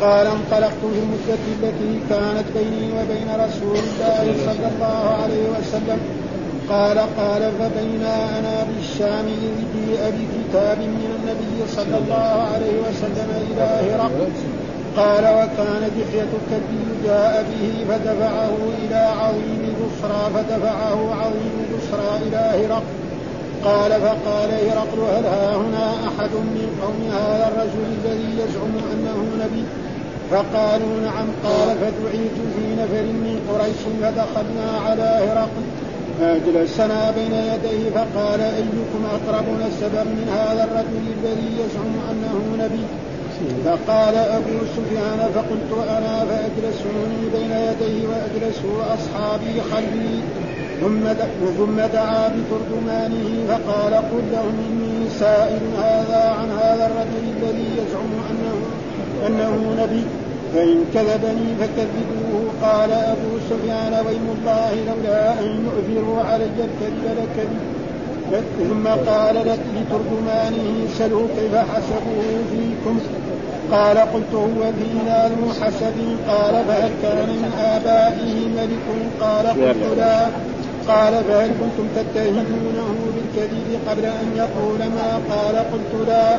قال انطلقت في المدة التي كانت بيني وبين رسول الله صلى الله عليه وسلم. قال قال فبينا أنا بالشام إذ جيء بكتاب من النبي صلى الله عليه وسلم إلى هرقل. قال وكان دحية الكلبي جاء به فدفعه إلى عظيم بصرى فدفعه عظيم بصرى إلى هرقل. قال فقال هرقل هل ها هنا أحد من قوم هذا الرجل الذي يزعم أنه نبي؟ فقالوا نعم قال فدعيت في نفر من قريش فدخلنا على هرقل. فأجلسنا بين يديه فقال أيكم أقرب نسبا من هذا الرجل الذي يزعم أنه نبي؟ فقال أبو سفيان فقلت أنا فأجلسوني بين يديه وأجلسوا أصحابي خلفي. ثم ثم دعا بترجمانه فقال قل لهم إني سائل هذا عن هذا الرجل الذي يزعم أنه أنه نبي فإن كذبني فكذبوه. قال أبو سفيان ويم الله لولا أن يؤثروا علي الكذب لكذب. ثم قال لترجمانه سلوا كيف حسبوه فيكم؟ قال قلت هو فينا ذو حسب. قال فهل كان من آبائه ملك؟ قال قلت لا. قال فهل كنتم تتهمونه بالكذب قبل أن يقول ما؟ قال قلت لا.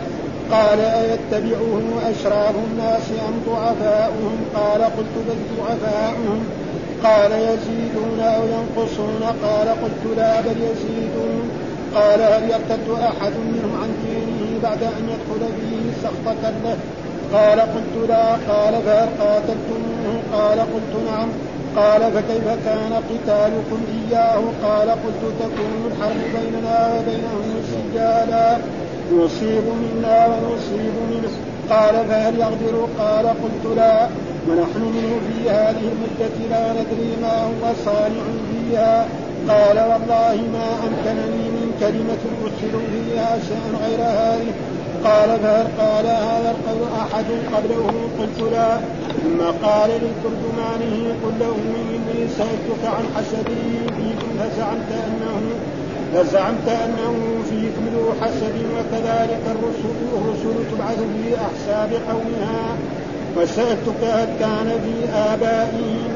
قال أيتبعه أشراف الناس أم ضعفاؤهم؟ قال قلت بل ضعفاؤهم. قال يزيدون أو ينقصون؟ قال قلت لا بل يزيدون. قال هل يرتد أحد منهم عن دينه بعد أن يدخل فيه سخطة له قال قلت لا. قال فهل قاتلتموه؟ قال قلت نعم. قال فكيف كان قتالكم إياه؟ قال قلت تكون الحرب بيننا وبينهم سجالا يصيب منا ونصيب منه. قال فهل يغدر قال قلت لا. ونحن منه في هذه المدة لا ندري ما هو صانع فيها. قال والله ما أمكنني من كلمة أدخل فيها شيئا غير هذه. قال فهل قال هذا القول أحد قبله؟ قلت لا. ثم قال لترجمانه قل له إني سألتك عن حسبه فيكم فزعمت أنه فزعمت أنه فيكم ذو حسب وكذلك الرسل الرسل تبعث في أحساب قومها. وسألتك هل كان في آبائه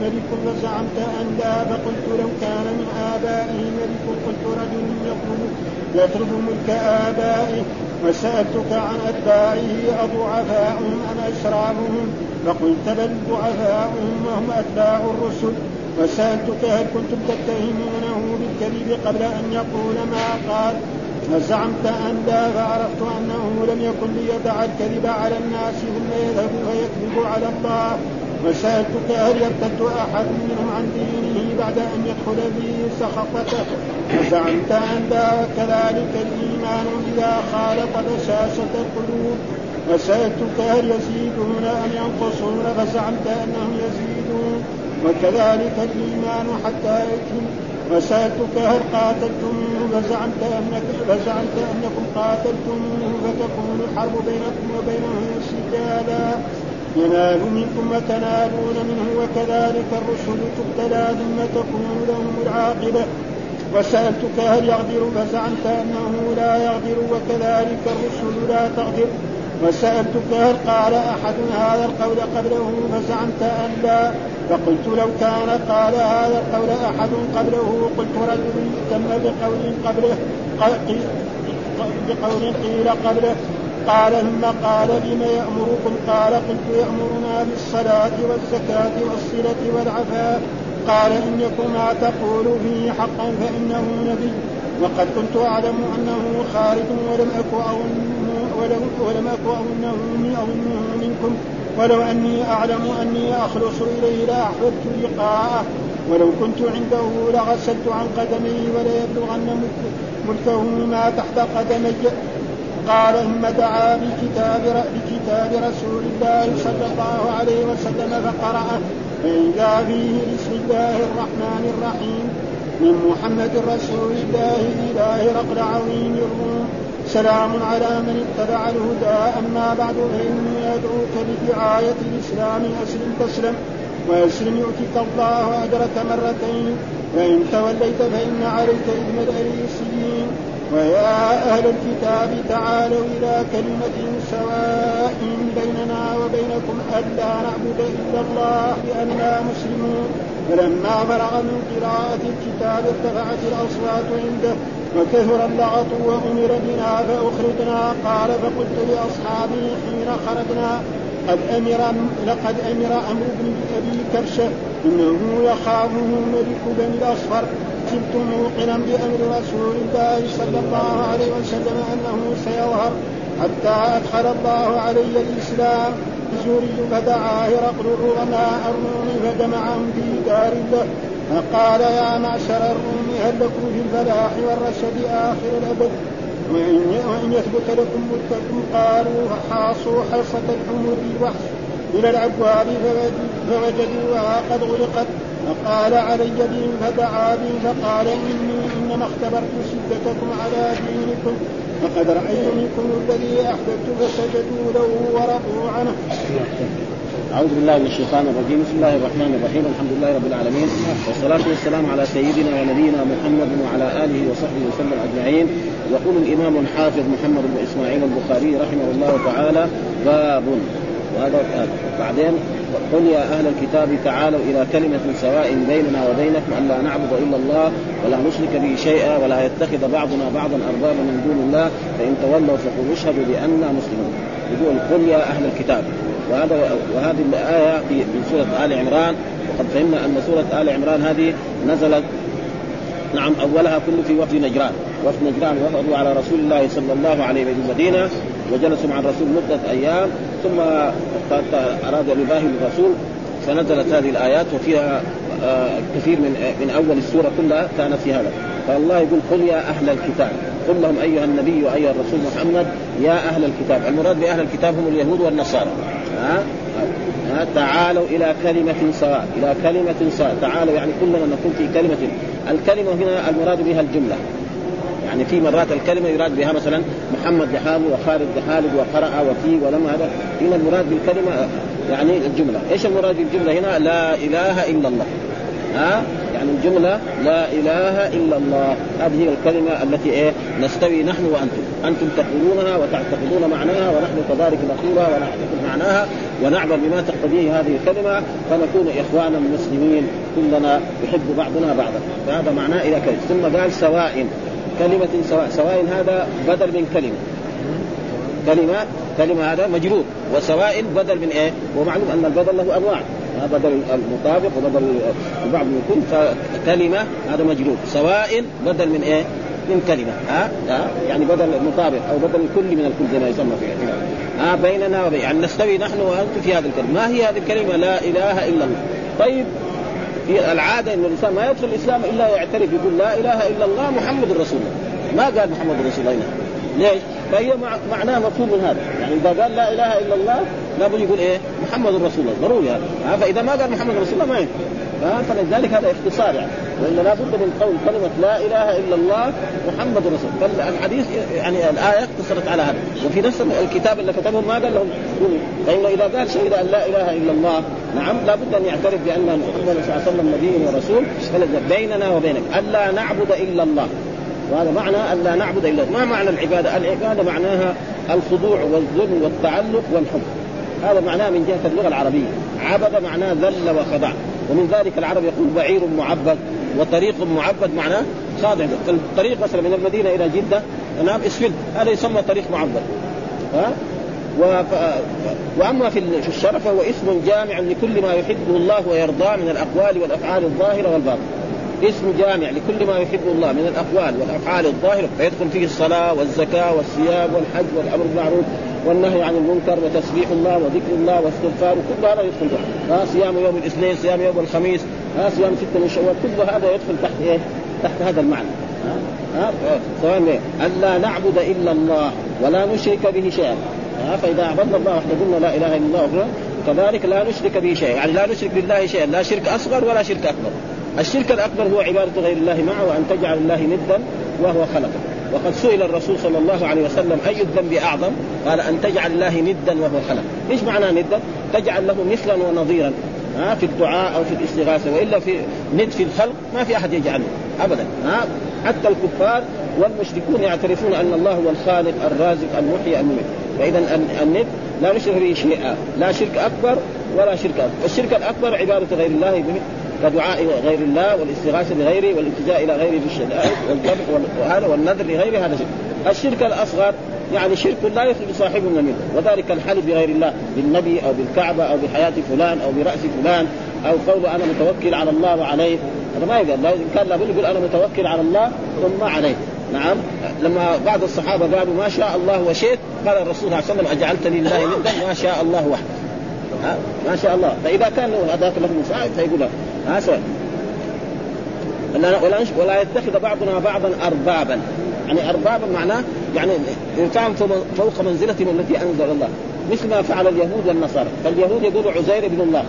ملك فزعمت أن لا؟ فقلت لو كان من آبائه ملك قلت رجل يطلب يطلب ملك آبائه. وسألتك عن أتباعه أضعفاؤهم أم أشرافهم؟ فقلت بل ضعفاؤهم وهم أتباع الرسل. وسألتك هل كنتم تتهمونه بالكذب قبل أن يقول ما قال؟ فزعمت أن لا فعرفت أنه لم يكن ليدع الكذب على الناس ثم يذهب فيكذب على الله. وسألتك هل يرتد أحد منهم عن دينه بعد أن يدخل فيه سخطته؟ فزعمت أن لا وكذلك الإيمان إذا خالط بشاشة القلوب. وسألتك هل يزيدون أم ينقصون؟ فزعمت أنهم يزيدون. وكذلك الإيمان حتى يتم وسألتك هل قاتلتموه فزعمت أنك فزعمت أنكم قاتلتموه فتكون الحرب بينكم وبينهم سجالا ينال منكم وتنالون منه وكذلك الرسل تبتلى ثم تكون لهم العاقبة. وسألتك هل يغدر فزعمت أنه لا يغدر وكذلك الرسل لا تغدر. وسألتك هل قال أحد هذا القول قبله؟ فزعمت أن لا. فقلت لو كان قال هذا القول أحد قبله قلت رجل تم بقول قبله بقول قيل قبله. قال ثم قال بما يأمركم؟ قال قلت يأمرنا بالصلاة والزكاة والصلة والعفاء. قال إن ما تقول فيه حقا فإنه نبي. وقد كنت أعلم أنه خارج ولم أكن ولم, ولم أكن أظنه أظنه منكم. ولو أني أعلم أني أخلص إليه لأحببت لقاءه. ولو كنت عنده لغسلت عن قدمي وليبلغن ملكه ما تحت قدمي. قال ثم دعا بكتاب بكتاب رسول الله صلى الله عليه وسلم فقرأه. فإذا فيه بسم الله الرحمن الرحيم. من محمد رسول الله إلى هرقل عظيم الروم سلام على من اتبع الهدى. أما بعد فإني أدعوك بدعاية الإسلام أسلم تسلم. وأسلم يؤتك الله أجرك مرتين. فإن توليت فإن عليك إثم الأريسيين. ويا أهل الكتاب تعالوا إلى كلمة سواء بيننا وبينكم ألا نعبد إلا الله لأننا مسلمون. فلما فرغ من قراءة الكتاب ارتفعت الأصوات عنده وكثر اللغط وأمر بنا فأخرجنا قال فقلت لأصحابي حين خرجنا قد أمر لقد أمر أمر بن أبي كرشة إنه يخافه ملك بني الأصفر. كنت موقنا بأمر رسول الله صلى الله عليه وسلم أنه سيظهر حتى أدخل الله علي الإسلام. زوري فدعا هرقل الرماء الروم فجمعهم في دار له فقال يا معشر الروم هل لكم في الفلاح والرشد آخر الأبد وإن, وإن يثبت لكم ملككم قالوا حاصوا حصة الحمود الوحش إلى الأبواب فوجدوها قد غلقت فقال علي بهم فدعا بهم فقال إني إنما اختبرت شدتكم على دينكم فقد رأيت منكم الذي أحببت فسجدوا له ورضوا عنه. أعوذ بالله من الشيطان الرجيم، بسم الله الرحمن الرحيم، الحمد لله رب العالمين، والصلاة والسلام على سيدنا ونبينا محمد وعلى آله وصحبه وسلم أجمعين، يقول الإمام الحافظ محمد بن إسماعيل البخاري رحمه الله تعالى باب. وهذا بعدين قل يا أهل الكتاب تعالوا إلى كلمة سواء بيننا وبينكم أن لا نعبد إلا الله ولا نشرك به شيئا ولا يتخذ بعضنا بعضا أربابا من دون الله فإن تولوا فقولوا اشهدوا بأننا مسلمون. يقول قل يا أهل الكتاب. وهذا وهذه الآية في سورة آل عمران. وقد فهمنا أن سورة آل عمران هذه نزلت نعم أولها كله في وفد نجران، وفد نجران وفدوا على رسول الله صلى الله عليه وسلم المدينة وجلسوا مع الرسول مدة أيام ثم أراد أن يباهي الرسول. فنزلت هذه الآيات وفيها آه، كثير من من أول السورة كلها كانت في هذا. فالله يقول قل يا أهل الكتاب. قل لهم أيها النبي وأيها الرسول محمد يا أهل الكتاب. المراد بأهل الكتاب هم اليهود والنصارى. ها؟ تعالوا إلى كلمة سواء إلى كلمة سواء تعالوا يعني كلنا نكون في كلمة الكلمة هنا المراد بها الجملة يعني في مرات الكلمة يراد بها مثلا محمد لحاله وخالد لحاله وقرأ وفي ولم هذا هنا المراد بالكلمة يعني الجملة، إيش المراد بالجملة هنا؟ لا إله إلا الله. ها؟ يعني الجملة لا إله إلا الله، هذه الكلمة التي إيه؟ نستوي نحن وأنتم، أنتم تقولونها وتعتقدون معناها ونحن كذلك نقولها ونعتقد معناها ونعمل بما تقتضيه هذه الكلمة فنكون إخوانا مسلمين. كلنا يحب بعضنا بعضا، فهذا معناه إلى كلمة، ثم قال سواء. كلمة سواء. سواء هذا بدل من كلمة. كلمة كلمة هذا مجرور. وسواء بدل من إيه؟ ومعلوم أن البدل له أنواع. بدل المطابق وبدل البعض كل فكلمة هذا مجرور. سواء بدل من إيه؟ من كلمة. ها, ها؟ يعني بدل المطابق أو بدل الكل من الكل زي ما يسمى في ها؟ بيننا وبين يعني نستوي نحن وأنتم في هذه الكلمة. ما هي هذه الكلمة؟ لا إله إلا الله. طيب. هي العادة إن الانسان ما يدخل الإسلام إلا يعترف يقول لا إله إلا الله محمد رسول الله. ما قال محمد رسول الله؟ ليش؟ فهي معناه مفهوم من هذا. يعني إذا قال لا إله إلا الله لابد يقول إيه؟ محمد رسول الله. ضروري هذا. فإذا ما قال محمد رسول الله ما ينفع. فلذلك هذا اختصار يعني. وإلا لابد من قول كلمة لا إله إلا الله محمد رسول فالحديث يعني الآية اقتصرت على هذا. وفي نفس الكتاب اللي كتبه ما قال لهم. فانه إذا قال شهد أن لا إله إلا الله نعم لابد أن يعترف بأن محمد صلى الله عليه وسلم نبي ورسول. بيننا وبينك. الا نعبد إلا الله. وهذا معنى أن لا نعبد إلا ما معنى العبادة؟ العبادة معناها الخضوع والذل والتعلق والحب. هذا معناه من جهة اللغة العربية. عبد معناه ذل وخضع. ومن ذلك العرب يقول بعير معبد وطريق معبد معناه خاضع الطريق مثلا من المدينة إلى جدة نعم اسفلت هذا يسمى طريق معبد. ها؟ و... وأما في الشرع فهو اسم جامع لكل ما يحبه الله ويرضاه من الأقوال والأفعال الظاهرة والباطنة. اسم جامع لكل ما يحبه الله من الأقوال والأفعال الظاهرة فيدخل فيه الصلاة والزكاة والصيام والحج والأمر بالمعروف والنهي عن المنكر وتسبيح الله وذكر الله واستغفار كل هذا يدخل ها صيام يوم الاثنين صيام يوم الخميس صيام ستة من شوال كل هذا يدخل تحت إيه؟ تحت هذا المعنى. ها ألا نعبد إلا الله ولا نشرك به شيئا. ها فإذا عبدنا الله وحده قلنا لا إله إلا الله كذلك لا نشرك به شيئا. يعني لا نشرك بالله شيئا لا شرك أصغر ولا شرك أكبر. الشرك الأكبر هو عبادة غير الله معه وأن تجعل الله ندا وهو خلقه. وقد سئل الرسول صلى الله عليه وسلم أي الذنب أعظم؟ قال أن تجعل الله ندا وهو خلق، إيش معنى ندا؟ تجعل له مثلا ونظيرا. ها في الدعاء أو في الاستغاثة وإلا في ند في الخلق ما في أحد يجعله. ابدا. ها حتى الكفار والمشركون يعترفون أن الله هو الخالق الرازق المحيي المميت. فاذا الند لا نشرك به شيئا. لا شرك أكبر ولا شرك اكبر الشرك الأكبر عبادة غير الله كدعاء غير الله والاستغاثة بغيره والالتجاء إلى غيره بالشدائد والذبح وهذا والنذر لغيره هذا شرك. الشرك الأصغر يعني شرك لا يخرج صاحبه منه وذلك الحلف بغير الله بالنبي أو بالكعبة أو بحياة فلان أو برأس فلان أو قول أنا متوكل على الله وعليه هذا ما يقال. إن كان لابد يقول أنا متوكل على الله ثم عليه. نعم. لما بعض الصحابة قالوا ما شاء الله وشئت قال الرسول صلى الله عليه وسلم اجعلتني لله ندا ما شاء الله وحده. ها؟ ما شاء الله. فإذا كان هذاك له مساعد فيقول ها سؤال ولا ولا يتخذ بعضنا بعضا اربابا. يعني اربابا معناه يعني إنسان فوق منزلتهم التي أنزل الله. مثل ما فعل اليهود والنصارى. فاليهود يقولوا عزير بن الله.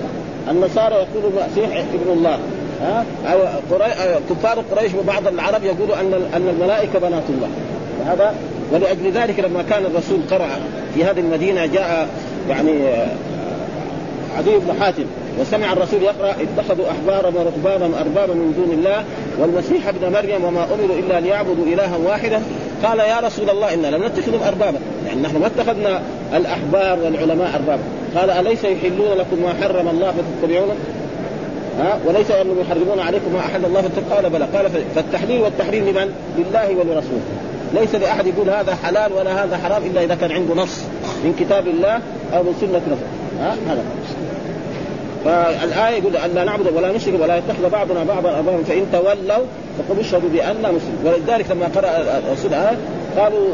النصارى يقولوا مسيح ابن الله. ها؟ كفار قريش وبعض العرب يقولوا أن أن الملائكة بنات الله. وهذا ولأجل ذلك لما كان الرسول قرأ في هذه المدينة جاء يعني عدي بن حاتم وسمع الرسول يقرأ اتخذوا أحبارهم ورهبانهم أربابا من دون الله والمسيح ابن مريم وما أمروا إلا ليعبدوا إلها واحدا. قال يا رسول الله إنا لم نتخذهم أربابا يعني نحن ما اتخذنا الأحبار والعلماء أربابا. قال أليس يحلون لكم ما حرم الله فتتبعونه؟ ها؟ وليس انهم يحرمون عليكم ما أحل الله قال بلى. قال فالتحليل والتحريم لمن؟ لله ولرسوله. ليس لأحد يقول هذا حلال ولا هذا حرام إلا إذا كان عنده نص من كتاب الله أو من سنة رسول ها؟ هذا. فالآية يقول أن لا نعبد ولا نشرك ولا يتخذ بعضنا بعضا اربابا فإن تولوا فقل اشهدوا بان مسلم ولذلك لما قرأ الرسول آه قالوا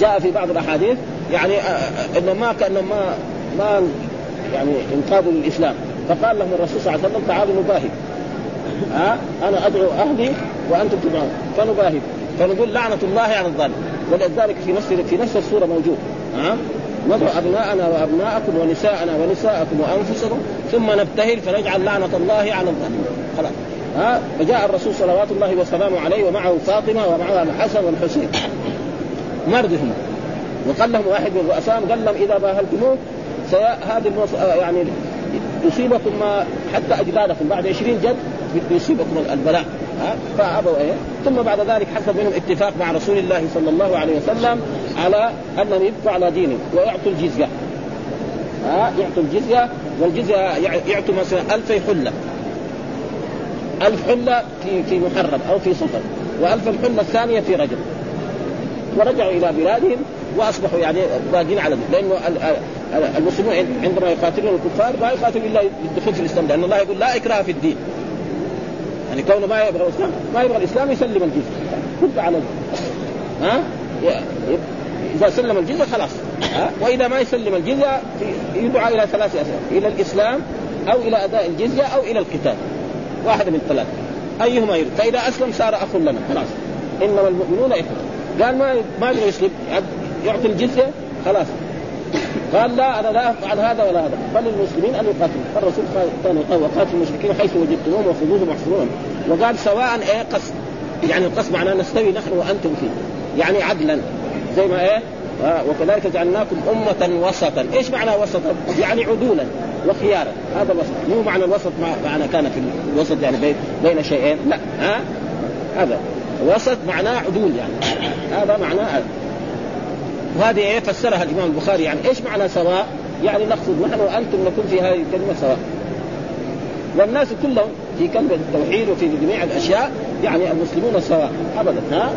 جاء في بعض الأحاديث يعني آه، آه، إنه ما كان ما ما يعني انقاذوا للاسلام فقال لهم الرسول صلى الله عليه وسلم تعالوا نباهي. ها أنا أدعو أهلي وأنتم تدعون فنباهي. فنقول لعنة الله على الظالم. ولذلك في نفس في نفس السورة موجود. ها ندعو أبناءنا وأبناءكم ونساءنا ونساءكم وأنفسكم ثم نبتهل فنجعل لعنة الله على الظالمين. خلاص. ها؟ فجاء الرسول صلوات الله وسلامه عليه ومعه فاطمة ومعها الحسن والحسين. مرضهم وقال لهم واحد من الرؤساء قال لهم إذا باهلتموه هذه. آه، يعني يصيبكم ما حتى أجدادكم بعد 20 جد يصيبكم البلاء. ها؟ فأبوا إيه؟ ثم بعد ذلك حصل منهم اتفاق مع رسول الله صلى الله عليه وسلم على انهم يبقوا على دينهم ويعطوا الجزية. ها؟ يعطوا الجزية والجزية يعطوا مثلا ألف حلة. ألف حلة في في محرم أو في صفر وألف الحلة الثانية في رجب ورجعوا إلى بلادهم وأصبحوا يعني باقين على لأنه المسلمون عندما يقاتلون الكفار ما يقاتلون إلا للدخول في الإسلام لأن الله يقول لا إكراه في الدين. يعني كونه ما يبغى الاسلام ما يبغى الإسلام يسلم الجزيه كنت على ها؟ إذا سلم الجزيه خلاص. ها؟ وإذا ما يسلم الجزيه يدعى إلى ثلاث أسباب. إلى الإسلام أو إلى أداء الجزيه أو إلى القتال. واحدة من الثلاث أيهما يريد؟ فإذا أسلم صار أخ لنا. خلاص. إنما المؤمنون إخوة. قال ما ما يسلم. يعطي الجزيه خلاص. قال لا أنا لا أفعل هذا ولا هذا. بل المسلمين أن يقاتلوا. فالرسول كان وقاتلوا المشركين حيث وجدتموهم وخذوهم واحصروهم. وقال سواء إيه قصد. يعني القصد معناه نستوي نحن وأنتم فيه. يعني عدلا. زي ما إيه؟ آه وكذلك جعلناكم أمة وسطا، إيش معنى وسطا؟ يعني عدولا وخيارا، هذا الوسط، مو معنى الوسط معنى كان في الوسط يعني بين بين شيئين، لا ها؟ آه؟ هذا. وسط معناه عدول يعني. هذا معناه وهذه آية فسرها الإمام البخاري يعني إيش معنى سواء؟ يعني نقصد نحن وأنتم نكون في هذه الكلمة سواء. والناس كلهم في كلمة التوحيد وفي جميع الأشياء يعني المسلمون سواء ابدا ها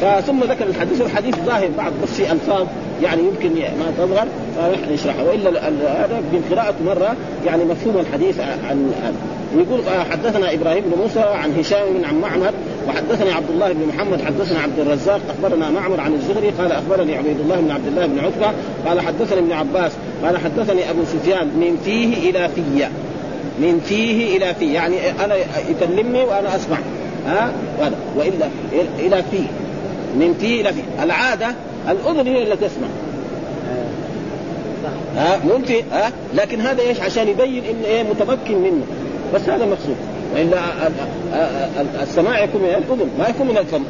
فثم ذكر الحديث والحديث ظاهر بعض بس في ألفاظ يعني يمكن ما تظهر فنحن نشرحها والا هذا من قراءة مرة يعني مفهوم الحديث عن يقول حدثنا إبراهيم بن موسى عن هشام بن عن معمر وحدثني عبد الله بن محمد حدثنا عبد الرزاق أخبرنا معمر عن الزهري قال أخبرني عبيد الله بن عبد الله بن عتبة قال حدثني ابن عباس قال حدثني أبو سفيان من فيه إلى في من فيه إلى فيه يعني أنا يكلمني وأنا أسمع ها؟ وإلا إلى فيه من فيه إلى فيه العادة الأذن هي التي تسمع. ها؟ ممكن ها؟ لكن هذا إيش؟ عشان يبين انه إيه متمكن منه. بس هذا مقصود. والا السماع يكون من الاذن ما يكون من الفم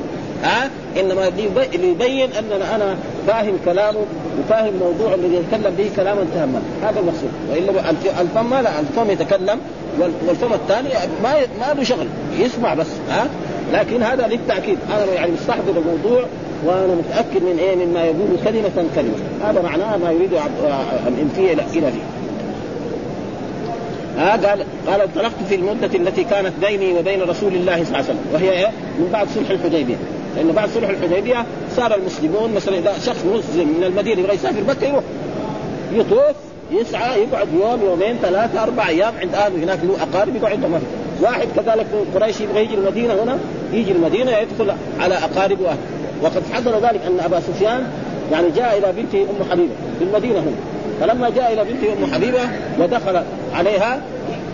ها؟ إنما ليبين ان أنا فاهم كلامه وفاهم موضوع الذي يتكلم به كلاما تاما. هذا المقصود. وإلا الفم ما لا الفم يتكلم والفم الثاني ما ما له شغل يسمع بس ها؟ لكن هذا للتأكيد. أنا يعني مستحضر الموضوع وأنا متأكد من إيه؟ مما يقول كلمة كلمة. هذا معناه ما يريد الانفيه إلى فيه. قال قال انطلقت في المدة التي كانت بيني وبين رسول الله صلى الله عليه وسلم. وهي إيه؟ من بعد صلح الحديبية. لأنه بعد صلح الحديبية صار المسلمون مثلا إذا شخص مسلم من المدينة يبغى يسافر مكة يروح. يطوف يسعى يقعد يوم يومين ثلاثة أربع أيام. عند أهله هناك له أقارب يقعد عندهم واحد كذلك من قريش يبغى يجي المدينة هنا يجي المدينة يدخل على أقارب وأهله وقد حصل ذلك أن أبا سفيان يعني جاء إلى بنته أم حبيبة في المدينة هنا. فلما جاء إلى بنته أم حبيبة ودخل عليها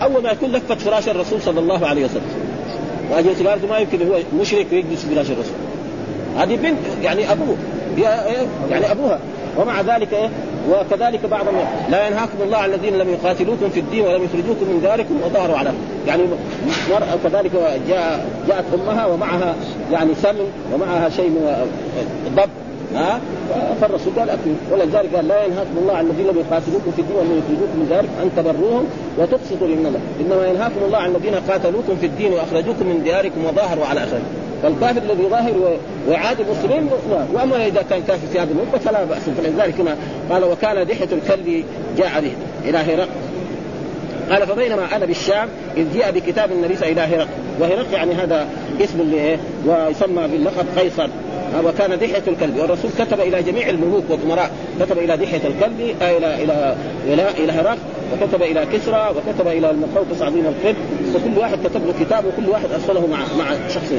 أول ما يكون لفت فراش الرسول صلى الله عليه وسلم. واجت قالت ما يمكن هو مشرك ويجلس فراش الرسول. هذه بنت يعني أبوه. يعني أبوها. ومع ذلك إيه؟ وكذلك بعض لا ينهاكم الله عن الذين لم يقاتلوكم في الدين ولم يخرجوكم من داركم وظهروا على. يعني كذلك جاء جاءت أمها ومعها يعني سمن ومعها شيء من ضب ها؟ فالرسول قال اكلوا ولذلك قال لا ينهاكم الله عن الذين لم يقاتلوكم في الدين ولم يخرجوكم من ذلك أن تبروهم وتقسطوا للنظر إنما ينهاكم الله عن الذين قاتلوكم في الدين وأخرجوكم من دياركم وظاهروا على آخره. فالكافر الذي يظاهر ويعادي المسلمين وأما إذا كان كافر في هذا المده فلا بأس. فلذلك هنا قال وكان دحيه الكلب جاء به إلى هرقل قال فبينما أنا بالشام إذ جاء بكتاب النبي إلى هرقل يعني هذا اسم اللي ويسمى باللقب قيصر. وكان دحية الكلب. والرسول كتب إلى جميع الملوك والأمراء. كتب إلى دحية الكلب آه إلى إلى إلى إلى هرقل وكتب إلى كسرى وكتب إلى المقوقس عظيم القب وكل واحد كتب له كتاب وكل واحد أرسله مع مع شخص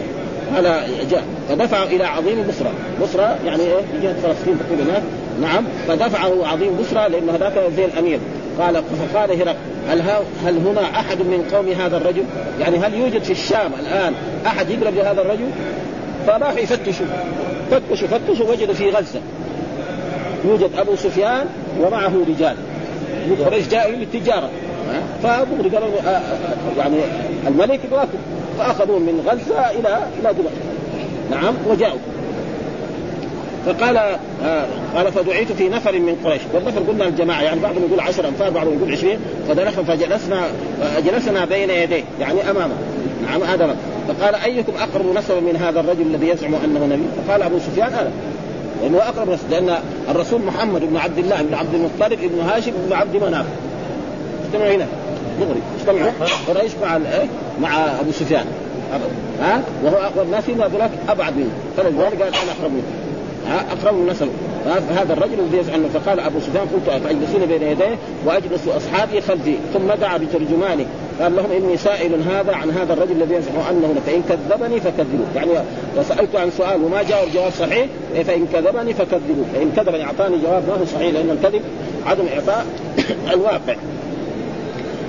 هذا جاء. فدفع إلى عظيم بصرى بصرى يعني إيه؟ جهة فلسطين تقريبا فدفعه عظيم بصرى لأنه هذاك زي الأمير. قال فقال هرقل هل هل هنا أحد من قوم هذا الرجل؟ يعني هل يوجد في الشام الآن أحد يقرب لهذا الرجل؟ فراح يفتشوا فتشوا فتشوا وجدوا في غزة. يوجد أبو سفيان ومعه رجال. قريش جاءوا للتجارة. فأبو قالوا آه، آه، آه، يعني الملك يبغاكم فاخذوه من غزة إلى إلى دمشق. نعم وجاءوا. فقال آه قال فدعيت في نفر من قريش. والنفر قلنا الجماعة يعني بعضهم يقول 10 أنفار بعضهم يقول 20 فدخل فجلسنا جلسنا بين يديه يعني أمامه. نعم هذا فقال أيكم أقرب نسبا من هذا الرجل الذي يزعم أنه نبي؟ فقال أبو سفيان أنا لأنه أقرب نسب لأن الرسول محمد بن عبد الله بن عبد المطلب بن هاشم بن عبد مناف. اجتمعوا هنا. دغري. اجتمعوا. قريش مع إيه؟ مع أبو سفيان. ها؟ وهو أقرب الناس هذولاك أبعد منه. فلذلك قال أنا أقرب منه. أقرب النسب هذا الرجل الذي يزعم فقال أبو سفيان قلت فاجلسوني بين يديه وأجلس أصحابي خلفي. ثم دعا بترجمانه قال لهم إني سائل هذا عن هذا الرجل الذي يزعم أنه فان كذبني فكذبوه يعني وسألت عن سؤال وما جاء الجواب صحيح فإن كذبني فكذبوه فإن كذبني أعطاني جواب ما هو صحيح لأن الكذب عدم إعطاء الواقع.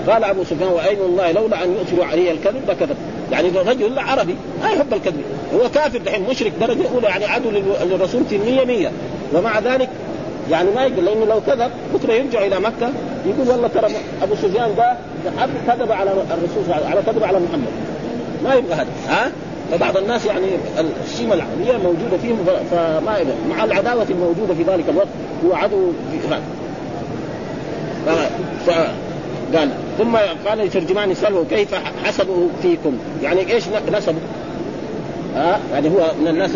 قال أبو سفيان وأين الله؟ لولا أن يؤثروا علي الكذب لكذب. يعني رجل عربي ما يحب الكذب. هو كافر دحين مشرك درجة أولى يعني عدو للرسول في المية مية. ومع ذلك يعني ما يقول لأنه لو كذب بكرة يرجع إلى مكة يقول والله ترى أبو سفيان ده كذب على الرسول على كذب على محمد. ما يبغى هذا ها؟ فبعض الناس يعني الشيمة العربيه موجودة فيهم فما يبغى مع العداوة الموجودة في ذلك الوقت هو عدو في هذا. قال ثم قال لترجمان يساله كيف حسبه فيكم؟ يعني إيش نسبه؟ ها يعني هو من الناس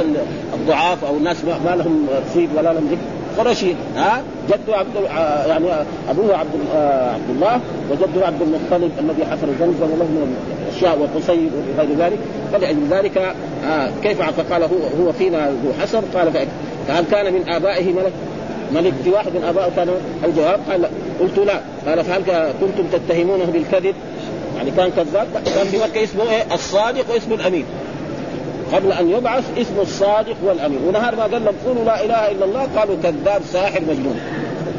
الضعاف أو الناس ما لهم رصيد ولا لهم ذكر. قرشي ها جده عبد يعني أبوه عبد عبد الله وجده عبد المطلب الذي حفر زمزم وله من الأشياء وقصي وغير ذلك. فلأجل ذلك كيف فقال هو هو فينا ذو حسب قال فهل كان من آبائه ملك ملك في واحد من آبائه كان الجواب قال قلت لا. قال فهل كنتم تتهمونه بالكذب؟ يعني كان كذاب. كان في مكة اسمه إيه؟ الصادق واسمه الامين قبل أن يبعث اسمه الصادق والامين ونهار ما قال لهم قولوا لا إله إلا الله قالوا كذاب ساحر مجنون.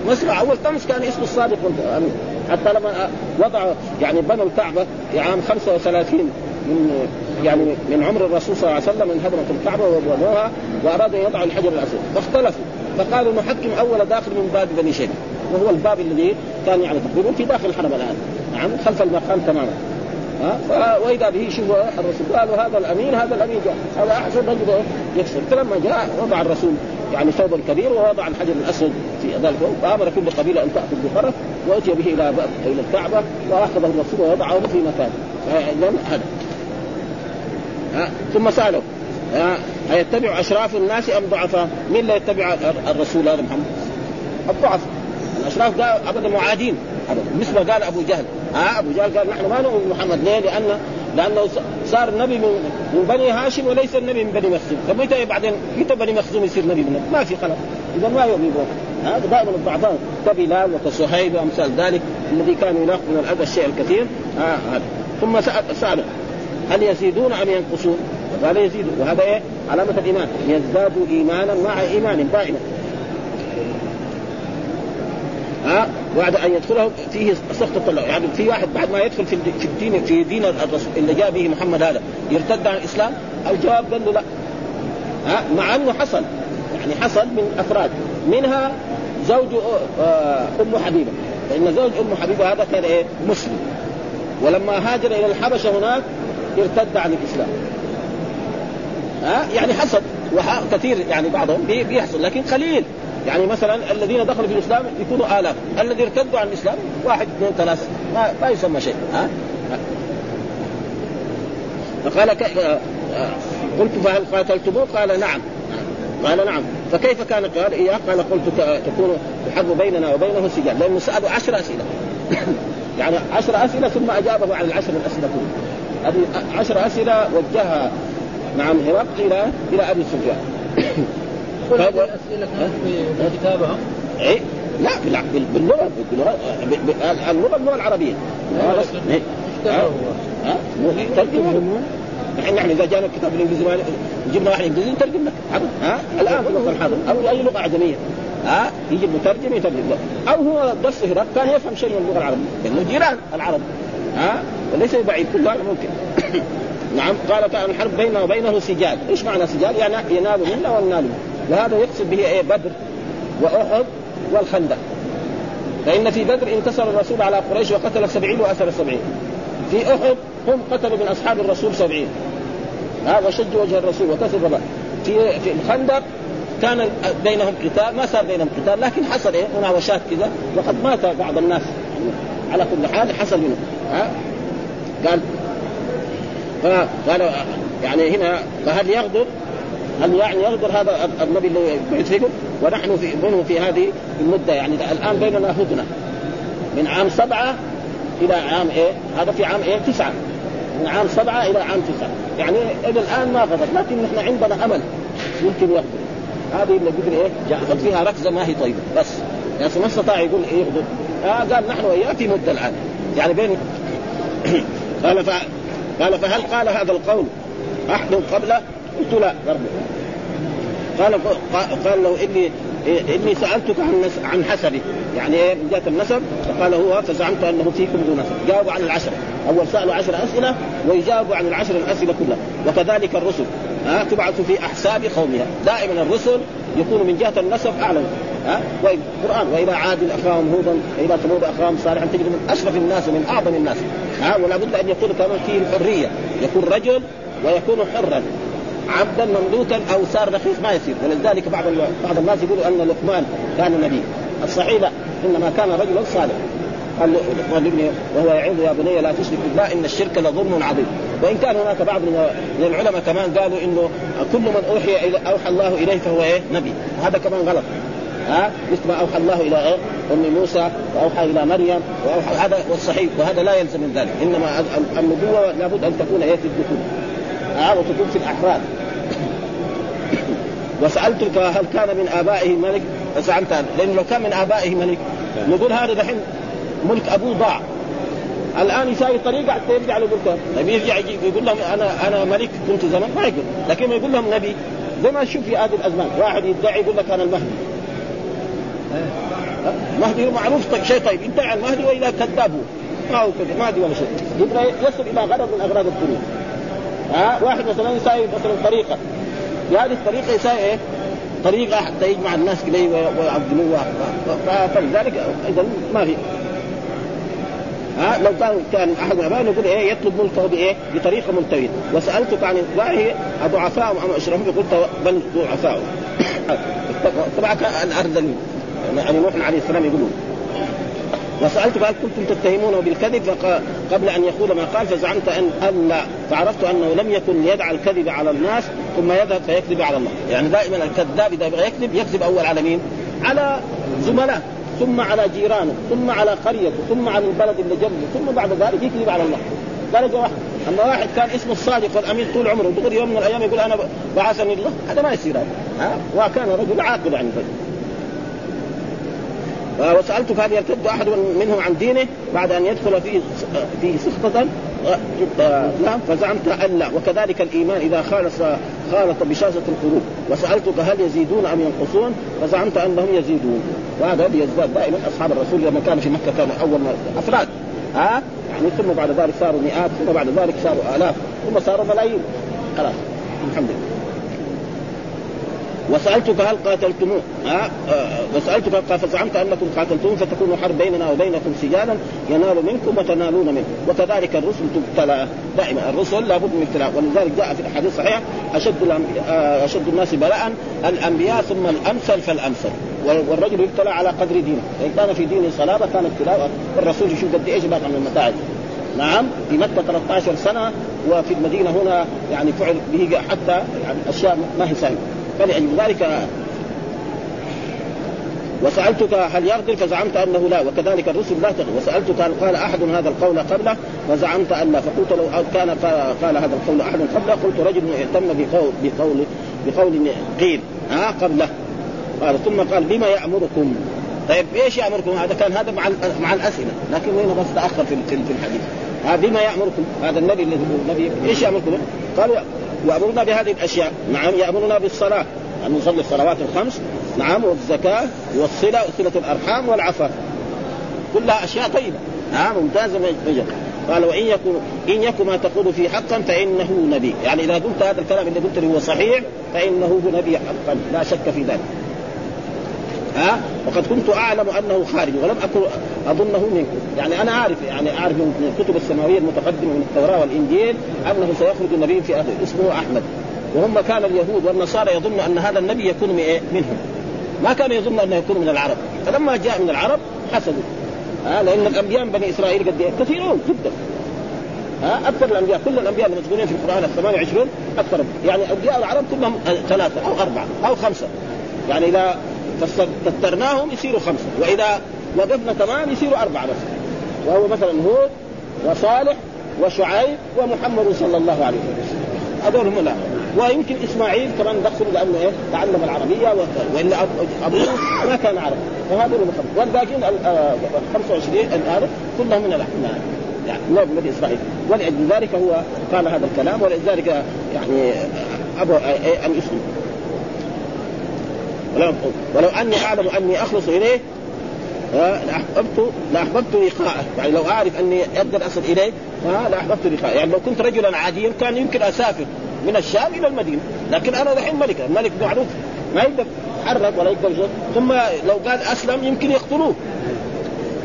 مصر أول تمس كان اسمه الصادق والامين حتى لما وضعوا يعني بنوا الكعبة في عام 35 من يعني من عمر الرسول صلى الله عليه وسلم من هدمة الكعبة وبنوها وأرادوا أن يضعوا الحجر الأسود. فاختلفوا. فقالوا نحكم أول داخل من باب بني شيبة. وهو الباب الذي كان يعني تقريبا في داخل الحرم الآن. نعم خلف المقام تماما. ها؟ وإذا به شوف الرسول قالوا هذا الأمين هذا الأمين جاء. هذا أحسن رجل يكسر فلما جاء وضع الرسول يعني ثوبا كبير ووضع الحجر الأسود في ذلك فامر كل قبيله أن تاخذ بفرس وأتي به إلى إلى الكعبة واخذه الرسول ووضعه في مكانه هذا ثم سألوا. أيتبع أشراف الناس أم ضعفاء؟ مين اللي يتبع الرسول هذا محمد؟ الضعف الأشراف قال أبدا معادين. مثل ما قال أبو جهل. ها أبو جهل قال نحن ما نؤمن محمد. ليه؟ لأن لأنه صار نبي من, بني هاشم وليس النبي من بني مخزوم. فمتى بعدين متى بني مخزوم يصير نبي من ما في خلاص. إذا ما يؤمن هذا دائما الضعفاء كبلال وكصهيب وأمثال ذلك الذي كانوا يلاقوا من الأذى الشيء الكثير. آه هذا. ثم سأل هل يزيدون أم ينقصون؟ قال يزيدوا وهذا إيه؟ علامة الإيمان. يزدادوا إيمانا مع إيمان دائما. ها؟ بعد أن يدخله فيه سخط الطلع يعني في واحد بعد ما يدخل في الدين في دين الرسول اللي جاء به محمد هذا يرتد عن الإسلام؟ الجواب قال له لا. ها؟ مع أنه حصل. يعني حصل من أفراد. منها زوج آه، أم حبيبة. فان زوج أم حبيبة هذا كان إيه؟ مسلم. ولما هاجر إلى الحبشة هناك ارتد عن الإسلام. ها؟ يعني حصل. وكثير يعني بعضهم بيحصل. لكن قليل. يعني مثلا الذين دخلوا في الإسلام يكونوا آلاف الذي ارتدوا عن الإسلام واحد اثنين ثلاث ما, ما يسمى شيء ها؟ فقال ك... آه، آه، قلت فهل قاتلتموه؟ قال نعم. قال نعم. فكيف كان؟ قال إياه قال قلت تكون تحب بيننا وبينه سجال لأنه سأله عشر أسئلة. يعني عشر أسئلة ثم أجابه عن العشر الأسئلة كلها. هذه عشر أسئلة وجهها نعم هرقل إلى إلى أبي سفيان. كل هذه الاسئله كانت في إيه؟ لا باللغة باللغة اللغة اللغة العربية؟ ها؟ ترجمة. الحين نحن إذا جانا الكتاب الإنجليزي جبنا واحد إنجليزي نترجم لك. ها؟ الآن في الحاضر أو أي لغة أعجمية. ها؟ يجي مترجم يترجم. له أو هو درس هرقل كان يفهم شيء من اللغة العربية. لأنه جيران العرب. ها؟ وليس بعيد. كل هذا ممكن. نعم. قال كان الحرب بيننا وبينه سجال. إيش معنى سجال؟ يعني ينال منا وننال منه وهذا يقصد به إيه؟ بدر وأحد والخندق. فإن في بدر انتصر الرسول على قريش وقتل سبعين وأسر سبعين. في أحد هم قتلوا من أصحاب الرسول سبعين. ها وشجوا وجه الرسول وكسر في في الخندق كان بينهم قتال ما صار بينهم قتال لكن حصل إيه؟ مناوشات كذا وقد مات بعض الناس. على كل حال حصل منه. ها؟ قال فقال يعني هنا فهل يغدر هل يعني يغدر هذا النبي اللي يتركه ونحن في منه في هذه المدة يعني الآن بيننا هدنة. من عام سبعة إلى عام إيه؟ هذا في عام إيه؟ تسعة. من عام سبعة إلى عام تسعة. يعني إلى الآن ما غدر لكن نحن عندنا أمل. يمكن يغدر. هذه اللي قدر إيه؟ ياخذ فيها ركزة ما هي طيبة. بس. يعني ما استطاع يقول إيه يغدر؟ آه قال نحن وإياه في مدة الآن. يعني بين قال ف... قال فهل قال هذا القول أحد قبله؟ قلت لا برضه قال قال له إني إني سألتك عن عن حسبه يعني إيه؟ من جهة النسب. فقال هو فزعمت أنه فيكم ذو نسب. جاوبوا عن العشره أول سألوا عشر أسئلة ويجاوبوا عن العشر الأسئلة كلها. وكذلك الرسل. ها؟ تبعث في أحساب قومها. دائما الرسل يكون من جهة النسب اعلى ها؟ القرآن. وإلى عاد أخاهم هودا وإلى ثمود أخاهم صالحا. تجد من أشرف الناس ومن أعظم الناس. ها؟ ولا بد أن يكون كمان فيه الحرية. يكون رجل ويكون حرا. عبدا مملوكا أو صار رخيص ما يصير. ولذلك بعض بعض الناس يقولوا أن لقمان كان نبي الصحيح لا. إنما كان رجلا صالح قال لابنه وهو يعظ يا بني لا تشرك بالله إن الشرك لظلم عظيم. وإن كان هناك بعض من العلماء كمان قالوا إنه كل من أوحي إلى أوحى الله اليه فهو إيه؟ نبي. وهذا كمان غلط. ها؟ مثل ما أوحى الله إلى إيه؟ أم موسى وأوحى إلى مريم واوحى هذا والصحيح وهذا لا يلزم من ذلك. إنما النبوة لابد أن تكون إيه؟ في الذكور ها وتكون في الافراد وسألتك هل كان من آبائه ملك؟ فزعمت لأنه لو كان من آبائه ملك نقول هذا دحين ملك أبوه ضاع. الآن يساوي طريقه حتى يرجع له ملكه طيب يرجع يقول لهم أنا أنا ملك كنت زمان. ما يقول. لكن يقول لهم نبي. زي ما نشوف في هذه الأزمان. واحد يدعي يقول لك أنا المهدي. مهدي معروف طيب شيء طيب. يدعي المهدي واذا كذاب ما هو كذا مهدي ولا شيء. يبغى يصل إلى غرض من أغراض الدنيا ها؟ واحد مثلا يساوي مثلا طريقة. بهذه الطريقة يساوي إيه؟ طريقة حتى يجمع الناس اليه ويعظموه فلذلك اذا ما في. ها؟ لو كان كان أحد ابائنا يقول إيه؟ يطلب ملكه بإيه؟ بطريقة ملتويه وسألتك عن اتباعه اضعفاء أم اشرفهم قلت بل ضعفاء طبعا الارذلين يعني نوح عليه السلام يقولون. وسالته قال كنتم تتهمونه بالكذب قبل أن يقول ما قال فزعمت أن ان لا فعرفت أنه لم يكن يدعى الكذب على الناس ثم يذهب فيكذب على الله. يعني دائما الكذاب إذا يبغى يكذب يكذب أول على مين؟ على زملاء ثم على جيرانه ثم على قريته ثم على البلد اللي جنبه ثم بعد ذلك يكذب على الله. درجة واحدة. أما واحد كان اسمه الصادق والأمين طول عمره دغري يوم من الأيام يقول أنا بعثني الله هذا ما يصير هذا. ها؟ وكان رجل عاقل يعني. وسألتك هل يرتد أحد منهم عن دينه بعد أن يدخل في في سخطة؟ نعم فزعمت أن لا. وكذلك الإيمان إذا خالص خالط بشاسة القلوب. وسألتك هل يزيدون أم ينقصون؟ فزعمت أنهم يزيدون. وهذا بيزداد دائما. أصحاب الرسول لما كانوا في مكة كانوا أول أفراد. ها؟ يعني ثم بعد ذلك صاروا مئات ثم بعد ذلك صاروا آلاف ثم صاروا ملايين. خلاص. الحمد لله. وسألتك هل قاتلتموه ها؟ أه وسألتك قال فزعمت أنكم قاتلتموه فتكون حرب بيننا وبينكم سجالا ينال منكم وتنالون منه. وكذلك الرسل تبتلى. دائما الرسل لابد من ابتلاء. ولذلك جاء في الاحاديث الصحيحه أشد أشد الناس بلاء الأنبياء ثم الأمثل فالأمثل. والرجل يبتلى على قدر دينه. فان كان في دينه صلابة كان ابتلاء. الرسول يشوف قد إيش باقي من المتاعب. نعم في مكة 13 سنة وفي المدينة هنا يعني فعل به حتى يعني أشياء ما هي سهلة فلأجل ذلك. وسألتك هل يغدر؟ فزعمت أنه لا وكذلك الرسل لا تغدر. وسألتك هل قال أحد هذا القول قبله؟ فزعمت أن لا. فقلت لو كان قال هذا القول أحد قبله قلت رجل اهتم بقول بقول بقول قيل ها قبله. قال ثم قال بما يأمركم؟ طيب إيش يأمركم؟ هذا كان هذا مع مع الأسئلة. لكن هنا بس تأخر في في الحديث؟ ها بما يأمركم؟ هذا النبي الذي النبي إيش يأمركم؟ قالوا يامرنا بهذه الأشياء. نعم يأمرنا بالصلاة. أن نصلي الصلوات الخمس. نعم والزكاة والصلة وصله الأرحام والعفاف. كلها أشياء طيبة. ها ممتازة قال وإن يكن إن يكن ما تقول فيه حقا فإنه نبي. يعني إذا قلت هذا الكلام اللي قلت هو صحيح فإنه نبي حقا. لا شك في ذلك. ها؟ وقد كنت أعلم أنه خارج ولم أكن أظنه منكم. يعني أنا عارف يعني أعرف من الكتب السماوية المتقدمة من التوراة والإنجيل أنه سيخرج النبي في أهل اسمه أحمد. وهم كان اليهود والنصارى يظن أن هذا النبي يكون من إيه؟ منهم. ما كانوا يظن أنه يكون من العرب. فلما جاء من العرب حسدوا. ها؟ لأن الأنبياء بني إسرائيل قد إيه؟ كثيرون جدا. ها؟ أكثر الأنبياء كل الأنبياء المذكورين في القرآن ال 28 أكثر يعني أنبياء العرب كلهم ثلاثة أو أربعة أو خمسة. يعني اذا فاسترناهم يصيروا خمسة. وإذا وقفنا تمام يصيروا أربعة بس. وهو مثلا هود وصالح وشعيب ومحمد صلى الله عليه وسلم. هذول هم لا ويمكن إسماعيل كمان ندخله لأنه إيه؟ تعلم العربية وإلا أبوه ما كان عربي. فهذول هم خمسه والباقيين ال 25 هذا كلهم من الاحناف يعني من بني إسرائيل. ولأجل ذلك هو قال هذا الكلام ولذلك يعني ابو ان يسلم ولو, أني أعلم أني أخلص إليه لاحببت لأحببت لقاءه. يعني لو أعرف أني أقدر أصل إليه لأحببت لقاءه. يعني لو كنت رجلا عاديا كان يمكن أسافر من الشام إلى المدينة. لكن أنا الحين ملك الملك معروف. ما يقدر يتحرك ولا يقدر شيء ثم لو قال أسلم يمكن يقتلوه.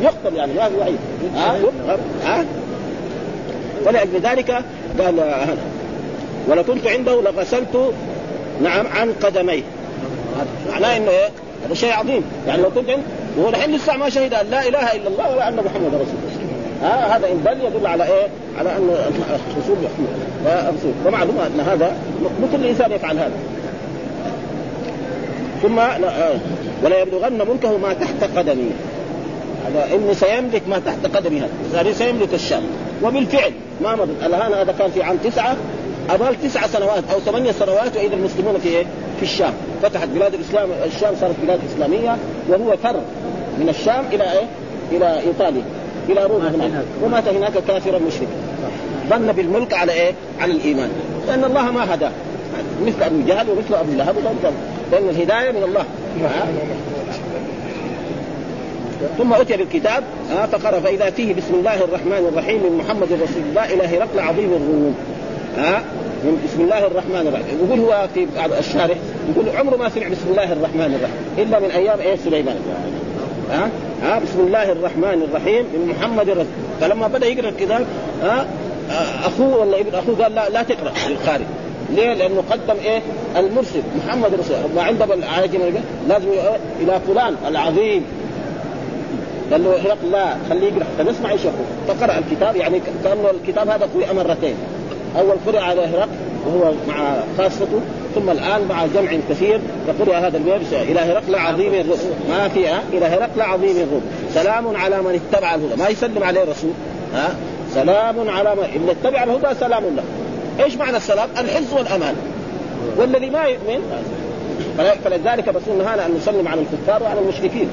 يقتل يعني ما في وعيد ها ها؟ ولأجل ذلك قال ولو كنت عنده لغسلت نعم عن قدميه. معناه إنه إيه؟ هذا شيء عظيم. يعني لو كنت وهو الحين لسه ما شهد أن لا إله إلا الله ولا أن محمد رسول الله. ها؟ هذا إن دل يدل على إيه؟ على أن الرسول رسول ومعلوم إن هذا مو كل إنسان يفعل هذا. ثم ولا يبلغن ملكه ما تحت قدمي. هذا إني سيملك ما تحت قدمي هذا. يعني سيملك الشام وبالفعل ما مضت. الآن هذا كان في عام تسعة. أظل تسع سنوات أو ثمانية سنوات وإذا المسلمون في إيه؟ في الشام. فتحت بلاد الإسلام الشام صارت بلاد إسلامية وهو فر من الشام إلى إيه؟ إلى إيطاليا إلى روما هناك. ومات هناك كافرا مشركا. ظن بالملك على إيه؟ على الإيمان. لأن الله ما هداه مثل أبو جهل ومثل أبو لهب لأن الهداية من الله. ثم أتي بالكتاب فقرأ فإذا فيه بسم الله الرحمن الرحيم من محمد رسول الله إلى هرقل عظيم الروم ها؟ بسم الله الرحمن الرحيم. يقول هو في بعض الشارح يقول عمره ما سمع بسم الله الرحمن الرحيم إلا من أيام إيه سليمان. ها؟ ها؟ بسم الله الرحمن الرحيم من محمد الرسول. فلما بدأ يقرأ الكتاب ها؟ أخوه ولا ابن أخوه قال لا لا تقرأ للخارج ليه؟ لأنه قدم إيه؟ المرسل محمد رسول ما العاجم لازم إلى فلان العظيم. قال له هرقل لا خليه يقرأ. حتى نسمع إيش يقول. فقرأ الكتاب يعني كأنه الكتاب هذا قرئ مرتين. أول قرئ على هرقل وهو مع خاصته. ثم الآن مع جمع كثير فقرئ هذا الباب إلى هرقل عظيم الروم ما في ها؟ إلى هرقل عظيم الروم سلام على من اتبع الهدى. ما يسلم عليه الرسول ها؟ سلام على من اللي اتبع الهدى سلام له. إيش معنى السلام؟ الحفظ والأمان. والذي ما يؤمن فلذلك الرسول نهانا أن نسلم على الكفار وعلى المشركين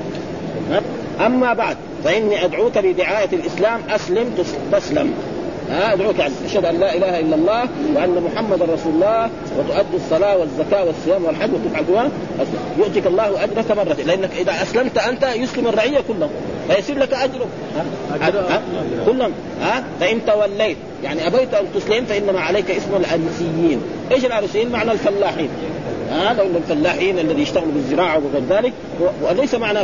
أما بعد فإني أدعوك بدعايه الإسلام أسلم تسلم. ها ادعوك يعني. أشهد أن لا إله إلا الله وأن محمدا رسول الله وتؤدي الصلاة والزكاة والصيام والحج وتفعل يؤتيك الله أجرك مرتين لأنك إذا أسلمت أنت يسلم الرعية كلهم. فيصير لك أجر. كلهم. ها؟ فإن توليت يعني أبيت أن تسلم فإنما عليك اسم الاريسيين إيش الاريسيين؟ معنى الفلاحين. هذا ولا الفلاحين الذي يشتغلوا بالزراعة وغير ذلك وليس معنى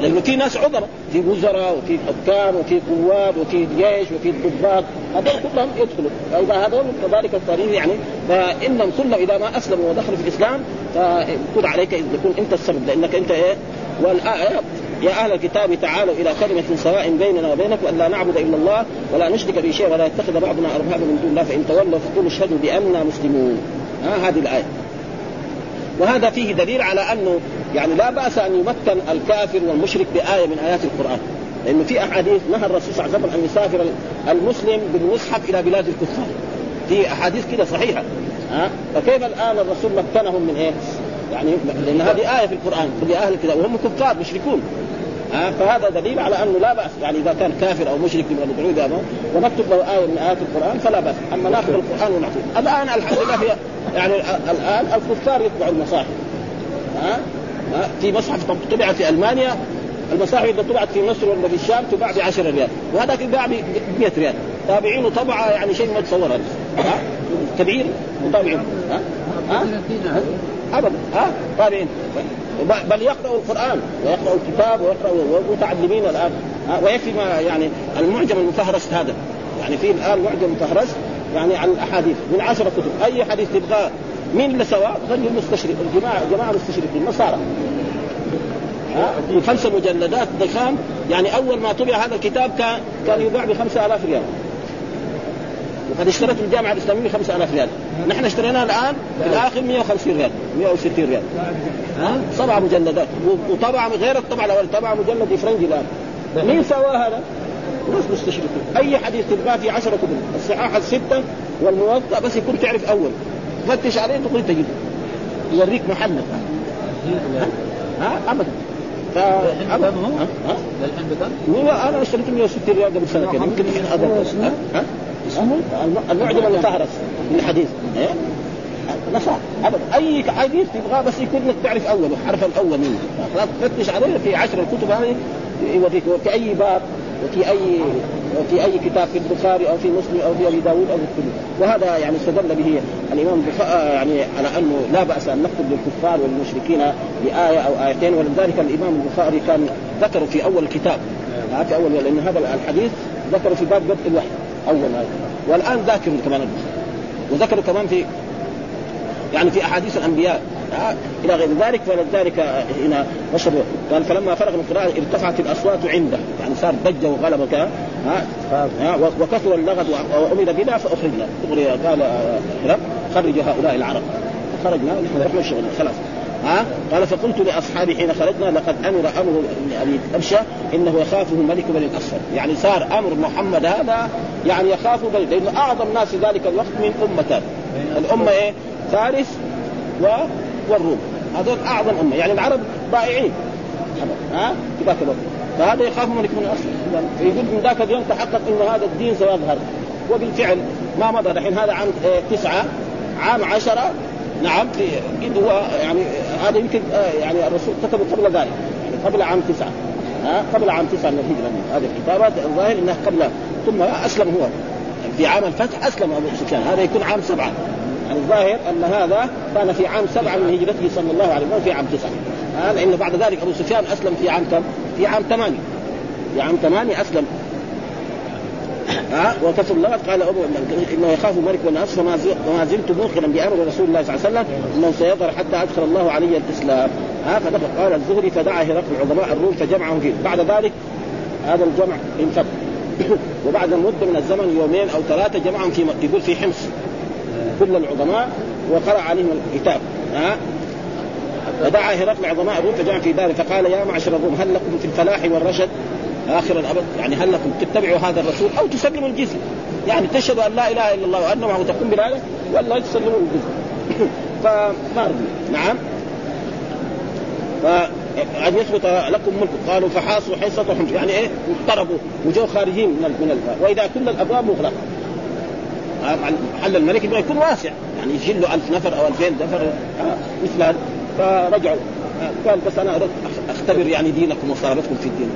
لأنه في ناس عذر في وزراء وفي حكام وفي قوات وفي جيش وفي ضباط هذول كلهم يدخلوا. فإذا هذول كذلك التاريخ يعني فإنهم كلهم إذا ما أسلموا ودخلوا في الإسلام فيكون عليك يكون أنت السبب لأنك أنت إيه؟ والآية يا أهل الكتاب تعالوا إلى كلمة سواء بيننا وبينكم أن لا نعبد إلا الله ولا نشرك به شيئا ولا يتخذ بعضنا اربابا من دون الله فإن تولوا فقولوا اشهدوا بأننا مسلمون. ها هذه الآية. وهذا فيه دليل على أنه يعني لا بأس أن يمكن الكافر والمشرك بآية من آيات القرآن. لأنه في أحاديث نهى الرسول صلى الله عليه وسلم أن يسافر المسلم بالمصحف إلى بلاد الكفار. في أحاديث كده صحيحة. ها؟ فكيف الآن الرسول مكنهم من إيه؟ يعني لأن هذه آية في القرآن قل يا أهل الكتاب وهم كفار مشركون. ها فهذا دليل على أنه لا بأس. يعني إذا كان كافر أو مشرك يبغى ندعوه بأمه ونكتب له آية من آيات القرآن فلا بأس. أما ناخذ القرآن ونعطيه. الآن الحمد لله في يعني الآن الكفار يطبعوا المصاحف. ها؟ ها؟ في مصحف طبع في ألمانيا. المصاحف اذا طبعت في مصر ولا في الشام تباع ب 10 ريال. وهذاك يباع ب 100 ريال. تابعينه طبعه يعني شيء ما تصور هذا ها؟ تبعين وطابعين. ها؟ ها؟ ابدا ها؟ طابعين بل يقرأوا القرآن ويقرأوا الكتاب ويقرأوا متعلمين الآن. ويكفي ما يعني المعجم المفهرس هذا. يعني في الآن معجم مفهرس يعني عن الأحاديث من عشرة كتب. أي حديث تبغى مين اللي سواه؟ غني المستشرق الجماعة جماعة المستشرقين النصارى. خمسة مجلدات ضخام. يعني أول ما طبع هذا الكتاب كان كان يباع ب 5000 ريال. وقد اشتريت الجامعة الإسلامية 5000 ريال. نحن اشتريناها الآن في الآخر 150 ريال 160 ريال. ها؟ سبع مجلدات وطبعا غير الطبعة الأول طبعا مجلد فرنجي الآن. مين سوى هذا؟ ناس مستشرقين. أي حديث تلقاه في 10 كتب الصحاح الستة والموطأ بس يكون تعرف أول. فتش عليه تقول تجد يوريك محل ها؟ ابدا. ف أنا اشتريت 160 ريال قبل سنه كده يمكن ها؟ المعجم المفهرس من الحديث. إيه؟ نصارى ابدا. أي حديث تبغاه بس يكون انك تعرف اوله الحرف الأول منه. خلاص تفتش عليه في عشر الكتب هذه يوريك في أي باب وفي أي في أي كتاب في البخاري أو في مسلم أو في أبي داود أو في وهذا يعني استدل به الإمام يعني على أنه لا بأس أن نكتب للكفار والمشركين بآية أو آيتين ولذلك الإمام البخاري كان ذكر في أول الكتاب في أول لأن هذا الحديث ذكر في باب بدء الوحي. أول هذا والآن ذاكر كمان وذكر كمان في يعني في أحاديث الأنبياء. إلى غير ذلك فلذلك هنا نشر. قال فلما فرغ من القراءه ارتفعت الأصوات عنده. يعني صار ضجة وغلبه كذا ها وكثر اللغط وامر بنا فأخرجنا. قال خرج هؤلاء العرب. خرجنا ونحن رحنا الشغل. خلاص. ها؟ قال فقلت لأصحابي حين خرجنا لقد أمر أمر أبي ابشى إنه يخافه ملك بني الاصفر يعني صار أمر محمد هذا يعني يخاف بني لأنه أعظم ناس في ذلك الوقت من أمتان. الأمة إيه؟ فارس و... والروم. هذول أعظم أمة. يعني العرب ضائعين ها؟ في ذاك الوقت فهذا يخاف ملك بني الاصفر فيقول من ذاك اليوم تحقق انه هذا الدين سيظهر. وبالفعل ما مضى الحين هذا عام تسعة. عام عشرة. نعم في هو يعني هذا يمكن يعني الرسول كتبه قبل ذلك يعني قبل عام تسعة ها؟ قبل عام تسعة من الهجرة هذه الكتابات الظاهر انها قبل ثم أسلم هو. في عام الفتح أسلم أبو سفيان هذا يكون عام سبعة. يعني الظاهر أن هذا كان في عام سبعة من هجرته صلى الله عليه وسلم في عام تسعة. ها؟ لأن بعد ذلك أبو سفيان أسلم في عام كم؟ في عام ثمانية. في عام ثمانية أسلم. ها؟ وكفر الله قال أبو إنه يخاف ملك والناس فما زلت موقنا بأمر رسول الله صلى الله عليه وسلم إنه سيظهر حتى ادخل الله علي الإسلام. ها؟ فدخل. قال الزهري فدعا هرقل عظماء الروم فجمعهم فيه. بعد ذلك هذا الجمع انفك. وبعد مده من الزمن يومين أو ثلاثة جمعهم في يقول في حمص. كل العظماء وقرأ عليهم الكتاب. ها؟ ودعا هرقل عظماء الروم فجمع في داره. فقال يا معشر الروم هل لكم في الفلاح والرشد آخر الأبد. يعني هل لكم تتبعوا هذا الرسول أو تسلموا الجزية؟ يعني تشهدوا أن لا إله إلا الله وأن محمد تقوم بلاله ولا تسلموا الجزية. فما نعم. فأن يثبت لكم ملك قالوا فحاصوا حصة حمص يعني إيه؟ اضطربوا. وجو خارجين من من وإذا كل الأبواب مغلقة. محل الملك يكون واسع. يعني يشيل له 1000 نفر أو 2000 نفر. مثل هذا. فرجعوا. قال بس أنا اردت أختبر يعني دينكم وصارتكم في الدين.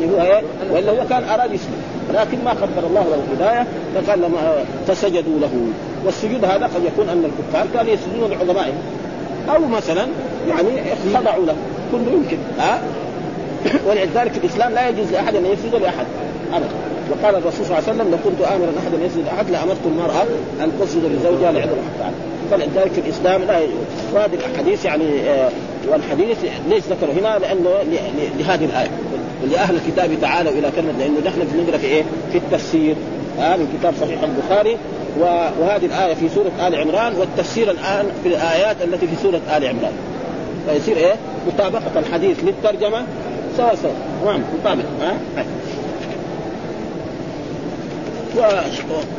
يعني هو إيه؟ وإلا هو كان أراد يسلم لكن ما قدر الله له الهداية فقال لما فسجدوا له. والسجود هذا قد يكون أن الكفار كانوا يسجدون لعظمائهم. أو مثلا يعني خضعوا له. كله يمكن. ها؟ ولذلك في الإسلام لا يجوز لأحد أن يسجد لأحد. ابدا. وقال الرسول صلى الله عليه وسلم لو كنت امرا احدا يسجد احد لأمرت المرأة أن تسجد لزوجها لعظم حقها فلذلك الإسلام لا يجوز وهذه الاحاديث يعني آه والحديث ليش ذكره هنا لأنه لهذه الآية. لأهل الكتاب تعالوا إلى كلمة لأنه نحن بنقرا في إيه؟ في التفسير. آه من كتاب صحيح البخاري. وهذه الآية في سورة آل عمران والتفسير الآن في الآيات التي في سورة آل عمران. فيصير إيه؟ مطابقة الحديث للترجمة. سوا سوا. تمام مطابق ها آه؟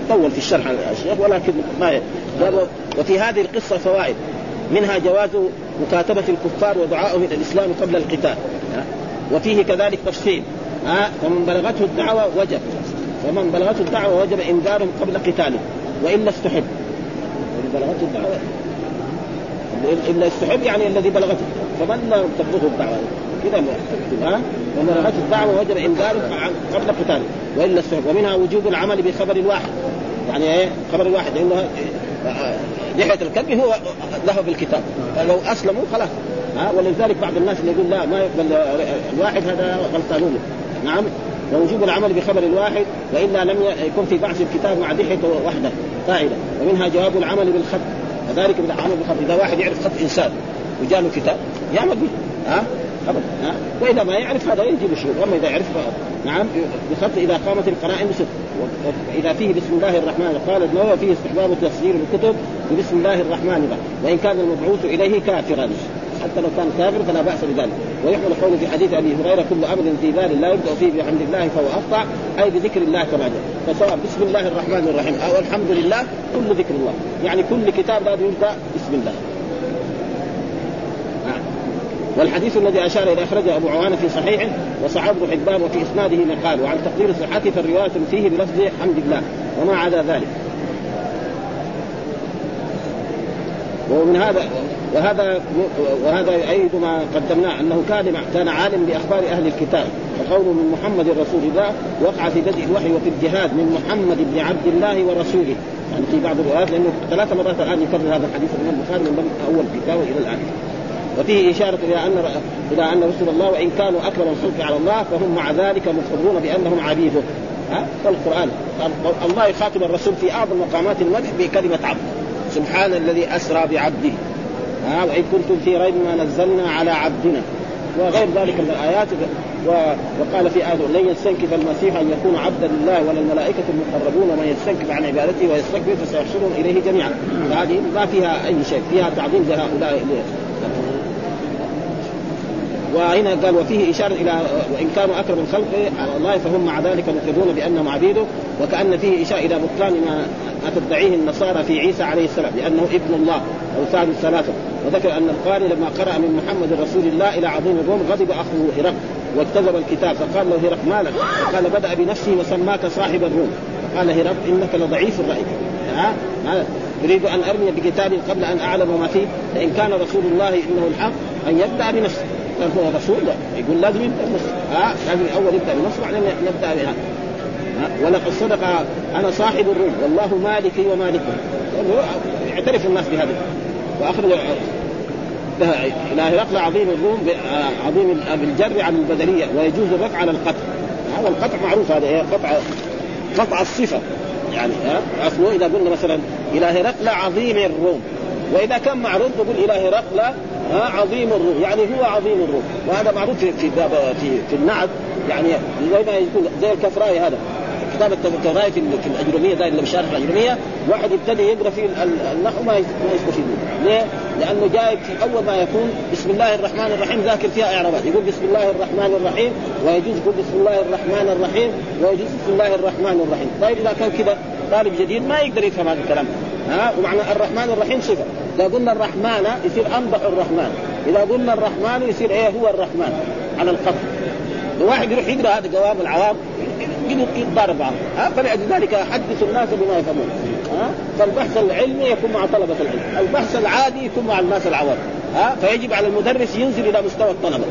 وطول في الشرح الشيخ ولكن ما وفي هذه القصة فوائد. منها جواز مكاتبة الكفار ودعائهم إلى الإسلام قبل القتال. وفيه كذلك تفصيل. ها فمن بلغته الدعوة وجب. فمن بلغته الدعوة وجب إنذارهم قبل قتاله وإلا استحب الذي بلغته الدعوة. إلا استحب يعني الذي بلغته. فمن لم تبلغه الدعوة؟ كذا ها ومن بلغته الدعوة وجب إنذارهم قبل قتاله وإلا استحب ومنها وجوب العمل بخبر الواحد يعني إيه؟ خبر الواحد لأنه لحيه الكلب هو له بالكتاب فلو أسلموا خلاص. ها؟ ولذلك بعض الناس اللي يقول لا ما يقبل الواحد هذا غلطانون نعم؟ ووجوب العمل بخبر الواحد وإلا لم يكن في بعض الكتاب مع دحيه وحده قاعدة ومنها جواب العمل بالخط. وذلك بالعمل بالخط. إذا واحد يعرف خط إنسان وجاء له كتاب يعمل به ها؟ ابدا ها؟ وإذا ما يعرف هذا يجب الشروط أما إذا يعرف نعم بخط إذا قامت القرائن بصدق واذا فيه بسم الله الرحمن قال النووي فيه استحباب تفسير الكتب بسم الله الرحمن الرحيم. وإن كان المبعوث إليه كافرا. حتى لو كان كافر فلا بأس بذلك. ويحمل قوله في حديث أبي هريرة كل أمر في بال لا يبدأ فيه بحمد الله فهو اقطع أي بذكر الله كما جاء. فسواء بسم الله الرحمن الرحيم أو الحمد لله كل ذكر الله. يعني كل كتاب لازم يبدأ بسم الله. والحديث الذي أشار إلى أخرجه أبو عوانة في صحيحه ابن حبان وفي إسناده مقال وعن تقدير صحته فالرواية فيه بلفظ حمد الله وما عدا ذلك. ومن هذا وهذا وهذا يؤيد ما قدمناه أنه كان كان عالم بأخبار أهل الكتاب وقوله من محمد رسول الله وقع في بدء الوحي وفي الجهاد من محمد بن عبد الله ورسوله. يعني في بعض الروايات لأنه ثلاث مرات الآن يكرر هذا الحديث من البخاري من أول كتابه إلى الآن. وفيه إشارة إلى أن إلى أن رسول الله وإن كانوا أكرم الخلق على الله فهم مع ذلك مقرون بأنهم عبيده. ها؟ فالقرآن الله يخاطب الرسول في أعظم مقامات المدح بكلمة عبد. سبحان الذي أسرى بعبده. ها وإن كنتم في ريب ما نزلنا على عبدنا. وغير ذلك من الآيات وقال في آية لن يستنكف المسيح أن يكون عبدا لله ولا الملائكة المقربون ومن يستنكف عن عبادته ويستكبر فسيحشرهم إليه جميعا. فهذه ما فيها أي شيء فيها تعظيم لهؤلاء. وهنا قال وفيه إشارة إلى وإن كانوا اكرم الخلق على الله فهم مع ذلك مخرجون بأنهم عبيده. وكأن فيه إشارة إلى بطلان ما ما تدعيه النصارى في عيسى عليه السلام لأنه ابن الله أو ثالث ثلاثة وذكر أن القارئ لما قرأ من محمد رسول الله إلى عظيم الروم غضب أخوه هرقل واكتذب الكتاب فقال له هرقل مالك؟ قال بدأ بنفسه وسماك صاحب الروم. قال هرقل إنك لضعيف الرأي. ها؟ يريد أن أرمي بكتاب قبل أن أعلم ما فيه فإن كان رسول الله إنه الحق أن يبدأ بنفسه. قال هو رسول؟ يقول لازم يبدأ بنفسه. ها؟ لازم الأول يبدأ بنفسه بعدين نبدا بهذا ولقد صدق أنا صاحب الروم والله مالكي ومالكهم يعترف الناس بهذا. واخرج إلى هرقل عظيم الروم عظيم بالجر عن البدنيه ويجوز الرفع على القطع. هذا القطع معروف هذا قطع قطع الصفة. يعني أصله إذا قلنا مثلا إلى هرقل عظيم الروم. وإذا كان معروف نقول إلى هرقل عظيم الروم. يعني هو عظيم الروم. وهذا معروف في في في, في النعت. يعني زي ما يقول زي الكفراي هذا. كتاب الكفراي في الاجروميه ده اللي بشارح الاجروميه واحد يبتدي يقرأ في النحو ما يستفيد ليه؟ لأنه جاي في أول ما يكون بسم الله الرحمن الرحيم ذاكر فيها إعرابات. يقول بسم الله الرحمن الرحيم ويجوز يقول بسم الله الرحمن الرحيم ويجوز بسم الله الرحمن الرحيم. طيب إذا كان كذا طالب جديد ما يقدر يفهم هذا الكلام. ها؟ ومعنى الرحمن الرحيم صفة. إذا قلنا الرحمن يصير امدح الرحمن. إذا قلنا الرحمن يصير إيه؟ هو الرحمن على الخط واحد يروح يقرأ هذا جواب العوام. يتضارب معه ها؟ فلذلك حدث الناس بما يفهمون. ها؟ فالبحث العلمي يكون مع طلبة العلم. البحث العادي يكون مع الناس العوام. ها؟ فيجب على المدرس ينزل إلى مستوى الطلبة.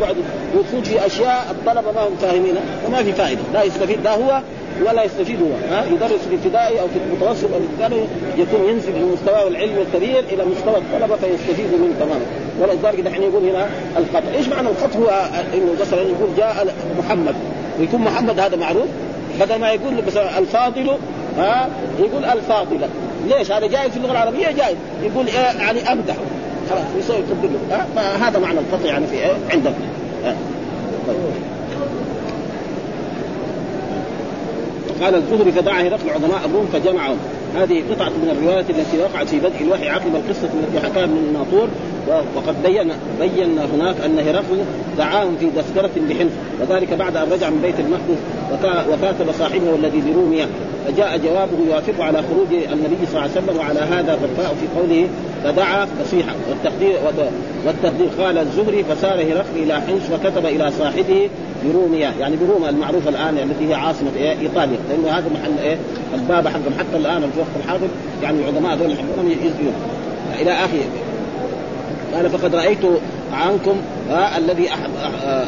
يقعد يفوت في أشياء الطلبة ما هم فاهمينها وما في فائدة. لا يستفيد لا هو ولا يستفيد هو. ها؟ يدرس في الابتدائي أو في المتوسط أو الثانوي يكون ينزل من مستواه العلمي الكبير إلى مستوى الطلبة فيستفيد منه تماما. ولذلك دحين يقول هنا الخط إيش معنى الخط هو إنه مثلا يقول جاء محمد. ويكون محمد هذا معروف؟ بدل ما يقول مثلا الفاضل ها؟ يقول الفاضله ليش؟ هذا جائز في اللغة العربية جائز يقول إيه يعني أمدح. خلاص يسوي يقدر له فهذا معنى القطع يعني في إيه؟ عندك. طيب. قال الزهري فدعا هرقل عظماء الروم فجمعهم. هذه قطعة من الروايات التي وقعت في بدء الوحي عقب القصة التي حكاها ابن الناطور وقد بين بين هناك ان هرقل دعاهم في تذكرة بحنف وذلك بعد أن رجع من بيت المقدس وكاتب صاحبه الذي بروميا. فجاء جوابه يوافق على خروج النبي صلى الله عليه وسلم وعلى هذا فالفاء في قوله فدعا فصيحة والتقدير والتقدير قال الزهري فسار هرقل إلى حنش وكتب إلى صاحبه بروميا يعني بروما المعروفة الآن التي هي عاصمة إيه؟ إيطاليا. لأنه هذا محل إيه؟ الباب حقهم. حتى الآن في الوقت الحاضر يعني العلماء هذول يحبونهم إلى آخره. قال فقد رأيت عنكم آه الذي أحب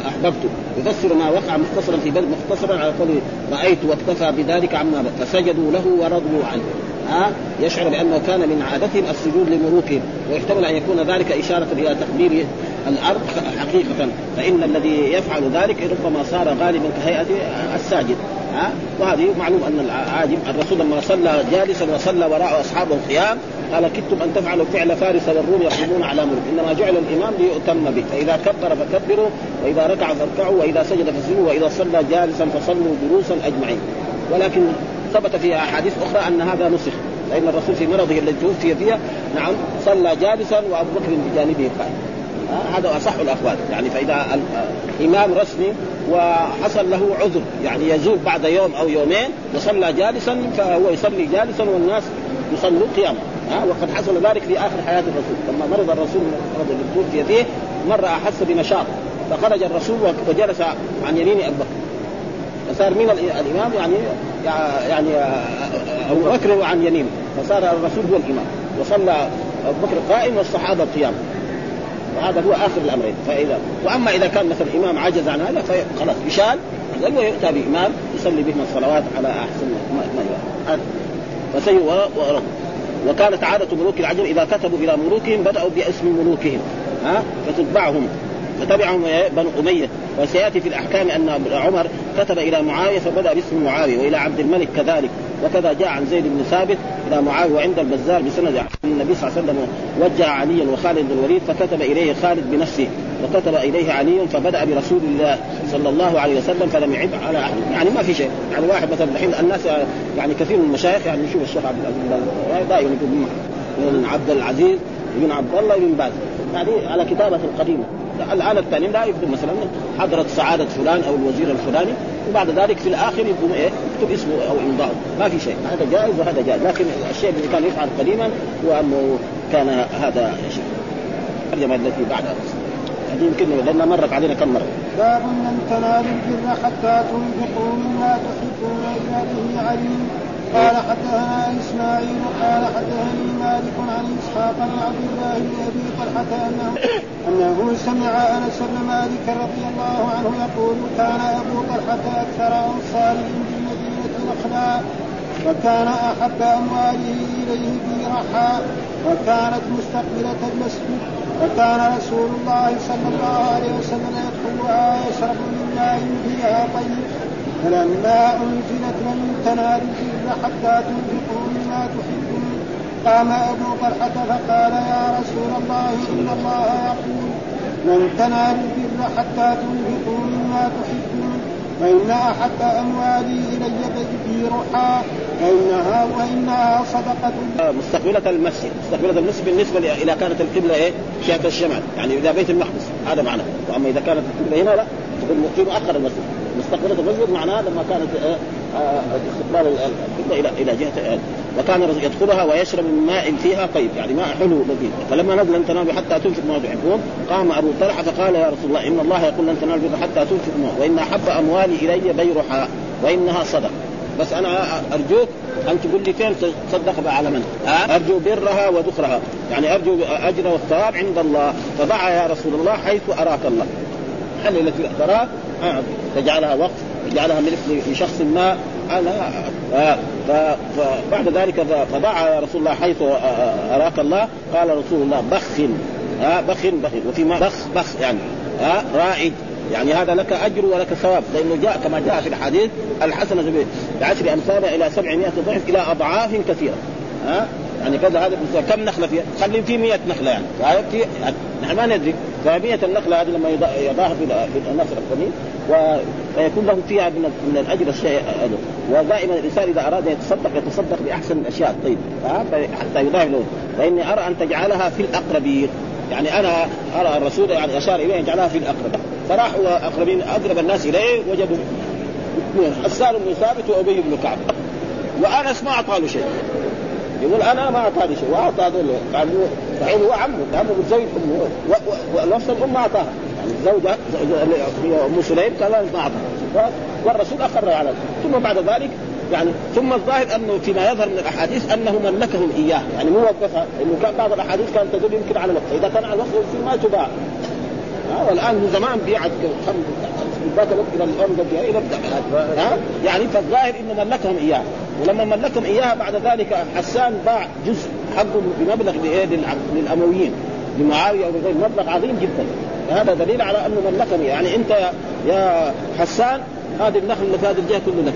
احببت يفسر ما وقع مختصرا في بل مختصرا على قوله رأيت واكتفى بذلك عما فسجدوا له ورضوا عنه. ها يشعر بأنه كان من عادتهم السجود لملوكهم ويحتمل أن يكون ذلك إشارة إلى تقدير الأرض حقيقة. فإن الذي يفعل ذلك ربما صار غالبا كهيئة الساجد. ها؟ وهذه معلوم أن العاجب الرسول لما صلى جالسا وصلى وراء أصحابه القيام قال كدتم أن تفعلوا فعل فارس والروم يقومون على ملك. إنما جعل الإمام ليؤتم به. فإذا كبر فكبروا وإذا ركع فاركعوا وإذا سجد فاسجدوا وإذا صلى جالسا فصلوا جلوسا أجمعين. ولكن ثبت في أحاديث أخرى أن هذا نسخ. فإن الرسول في مرضه الذي توفي فيها نعم صلى جالسا وأبو بكر بجانبه قائم. هذا أصح الأقوال. يعني فإذا إمام رسمي وحصل له عذر يعني يزول بعد يوم أو يومين وصلى جالسا فهو يصلي جالسا والناس يصلوا قياما. ها وقد حصل ذلك في آخر حياة الرسول. لما مرض الرسول مرض توفي فيه مره أحس بنشاط. فخرج الرسول وجلس عن يمين أبو بكر. فصار من الإمام يعني يعني أبو بكر عن يمينه. فصار الرسول هو الإمام. وصلى أبو بكر قائم والصحابة قيام وهذا هو آخر الأمرين. فاذا وأما إذا كان مثلا الامام عجز عن هذا فخلاص يشال ويؤتى بإمام يصلي بهم الصلوات على احسن ما ما فسي وكانت عادة ملوك العجم إذا كتبوا إلى ملوكهم بدأوا باسم ملوكهم. ها؟ فتتبعهم. فتبعهم بنو أمية. وسيأتي في الأحكام أن عمر كتب إلى معاوية فبدأ باسم معاوية وإلى عبد الملك كذلك. وكذا جاء عن زيد بن ثابت إلى معاويه وعند البزار بسند النبي صلى الله عليه وسلم وجه عليا وخالد بن الوليد فكتب إليه خالد بنفسه وكتب إليه علي فبدأ برسول الله صلى الله عليه وسلم فلم يعد على أحد. يعني ما في شيء. يعني واحد مثلا الحين الناس يعني كثير من المشايخ يعني نشوف الشيخ عبد العزيز دائما يقول من عبد العزيز بن عبد الله بن باز. يعني على كتابة القديمه الآن الثاني لا يكتب مثلا حضرة سعادة فلان أو الوزير الفلاني وبعد ذلك في الآخر يقوم إيه؟ يكتب اسمه أو إمضاءه. ما في شيء. هذا جائز وهذا جائز. لكن الشيء الذي كان يفعل قديما هو أنه كان هذا شيء. الترجمه التي بعدها. هذه يمكن لأن مرت علينا كم مرة. باب لن تنالوا البر حتى تنفقوا مما تحبون الا به عليم. قال حدثنا إسماعيل قال حدثني مالك عن إسحاق بن عبد الله بن أبي طلحة انه أنه سمع أنس بن مالك رضي الله عنه يقول كان أبو طلحة أكثر انصاره بالمدينة نخلا وكان أحب أمواله إليه في رحى وكانت مستقبلة المسجد وكان رسول الله صلى الله عليه وسلم يدخلها ويشرب من ماء فيها طيب. فلما أنزلت لن تنالوا البر حتى تنفقوا مما تحبون. فقام أبو طلحه فقال يا رسول الله إن الله يقول لن تنالوا البر حتى تنفقوا مما تحبون. فإن أحب أموالي إلي في رحى فإنها وإنها صدقة. مستقبلة المسجد، مستقبلة المسجد بالنسبة إذا كانت القبلة إيه؟ جهة الشمال، يعني إذا بيت المقدس. هذا معنى، وأما إذا كانت القبلة هنا لا. في مؤخر المسجد، مستقبلة المسجد معناه لما كانت إيه؟ استقبال القبلة إلى إلى جهة وكان يدخلها ويشرب من ماء فيها طيب يعني ماء حلو لذيذ. فلما نزل لن تنالوا حتى تنفق ما تحبون قام أبو طلحة فقال يا رسول الله إن الله يقول لن تنالوا حتى تنفق ما وإن أحب أموالي إلي بيرها وإنها صدقة. بس أنا أرجوك أن تقول لي فين تصدق على من؟ أرجو برها ودخرها، يعني أرجو أجر والثواب عند الله، فضع يا رسول الله حيث أراك الله. هل التي تراك تجعلها وقف، تجعلها ملك لشخص ما آه فبعد ذلك فضع يا رسول الله حيث أراك الله قال رسول الله بخ ها بخ بخ وفي بخ بخ يعني ها رائد. يعني هذا لك أجر ولك ثواب. لأنه جاء كما جاء في الحديث الحسنة بعشر أمثالها إلى 700 ضعف إلى أضعاف كثيرة ها. يعني كذا هذا كم نخلة فيها؟ خلي في 100 نخلة يعني. في نحن ما ندري. ف100 النخلة هذه لما يضاها في القديم ويكون له فيها من من الأجر الشيء هذا. ودائما الإنسان إذا أراد ان يتصدق يتصدق بأحسن الأشياء. الطيبه حتى يضاعف له فإني أرى أن تجعلها في الأقربين. يعني أنا أرى الرسول يعني أشار إليه يجعلها في الأقربين. فراحوا اقربين أقرب الناس إليه وجدوا حسان بن ثابت وأبي بن كعب. وأنس ما اعطى له شيء. يقول أنا ما أعطاني شيء. وأعطى هذول هو عمه عمه متزوج امه ونفس الأم ما اعطاها يعني الزوجة أم سليم قال ما اعطاها والرسول أقر على ثم بعد ذلك يعني ثم الظاهر أنه فيما يظهر من الأحاديث أنه ملكهم إياه. يعني مو وقفها. انه كان بعض الأحاديث كانت تدل يمكن على الوقت إذا كان على الوقت ما تباع. والآن من زمان بيعت ذاك الوقت إلى الأرض إلى يعني فالظاهر إنه ملكهم إياه. ولما ملكهم اياها بعد ذلك حسان باع جزء. حقه بمبلغ للأمويين لمعاوية وغير مبلغ عظيم جدا. هذا دليل على أنه ملكهم يعني أنت يا, حسان هذه النخل اللي في هذه الجهه كله لك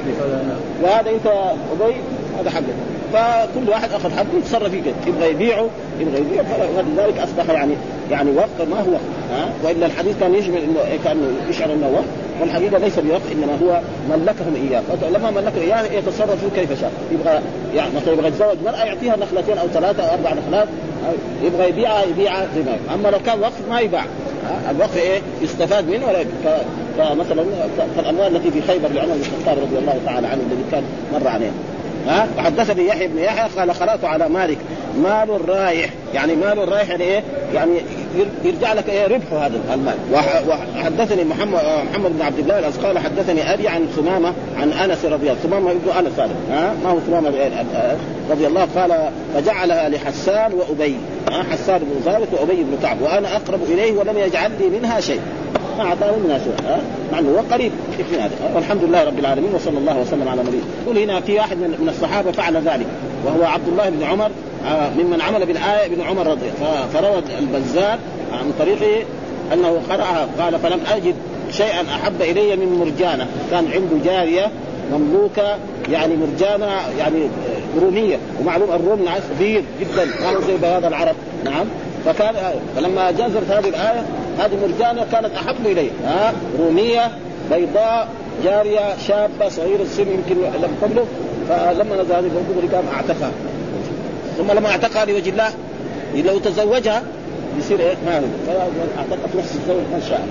وهذا أنت أبي هذا حقك. فكل واحد أخذ حقه يتصرف فيه. يبغى يبيعه يبغى يبيعه فلذلك أصبح يعني يعني وقت ما هو. ها؟ وإلا الحديث كان يشمل انه كانه يشعر إنه وقت والحقيقة ليس بوقت إنما هو ملكهم إياه. لما ملكهم إياه يتصرف كيف شاء. يبغى يعني مثلا يبغى يتزوج مرأة يعطيها نخلتين أو ثلاثة أو أربع نخلات. يبغى يبيعها يبيعها زي ما أما لو كان وقف ما يباع. الوقف إيه؟ يستفاد منه ولا كمثلا كالأموال التي في خيبر لعمر بن الخطاب رضي الله تعالى عنه الذي كان مر عليه. ها؟ وحدثني يحيى بن يحيى قال قرأت على مالك مال الرايح. يعني مال الرايح يعني إيه؟ يعني يرجع لك إيه ربح هذا المال. وحدثني محمد محمد بن عبد الله قال حدثني أبي عن ثمامة عن أنس رضي الله ثمامة ابن أنس هذا ها؟ ما هو ثمامة رضي الله قال فجعلها لحسان وأبي حسان بن ثابت وأبي بن كعب وأنا أقرب إليه ولم يجعل لي منها شيء. اعطاه منها شيء مع إنه هو قريب في هذا والحمد لله رب العالمين وصلى الله وسلم على نبينا يقول هنا في واحد من الصحابة فعل ذلك وهو عبد الله بن عمر آه، ممن عمل بالآية ابن عمر رضي فروى البزار عن طريقه أنه قرأها قال فلم أجد شيئا أحب إلي من مرجانة. كان عنده جارية مملوكة يعني مرجانة يعني رومية ومعلوم الروم كبير جدا ما زي بياض العرب. نعم. فكان فلما جازرت هذه الآية هذه مرجانه كانت أحب الي ها؟ رومية بيضاء جارية شابة صغيرة السن يمكن لم قبله فلما نزل هذه الحكم كان أعتقها. ثم لما أعتقها لوجه الله لو تزوجها يصير إيه؟ ما أعتقت نفس الزوج ما شاء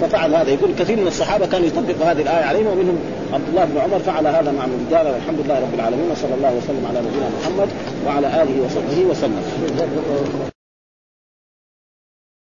ففعل هذا. يقول كثير من الصحابة كانوا يطبقوا هذه الآية عليهم ومنهم عبد الله بن عمر فعل هذا مع الرجال والحمد لله رب العالمين وصلى الله وسلم على نبينا محمد وعلى آله وصحبه وسلم.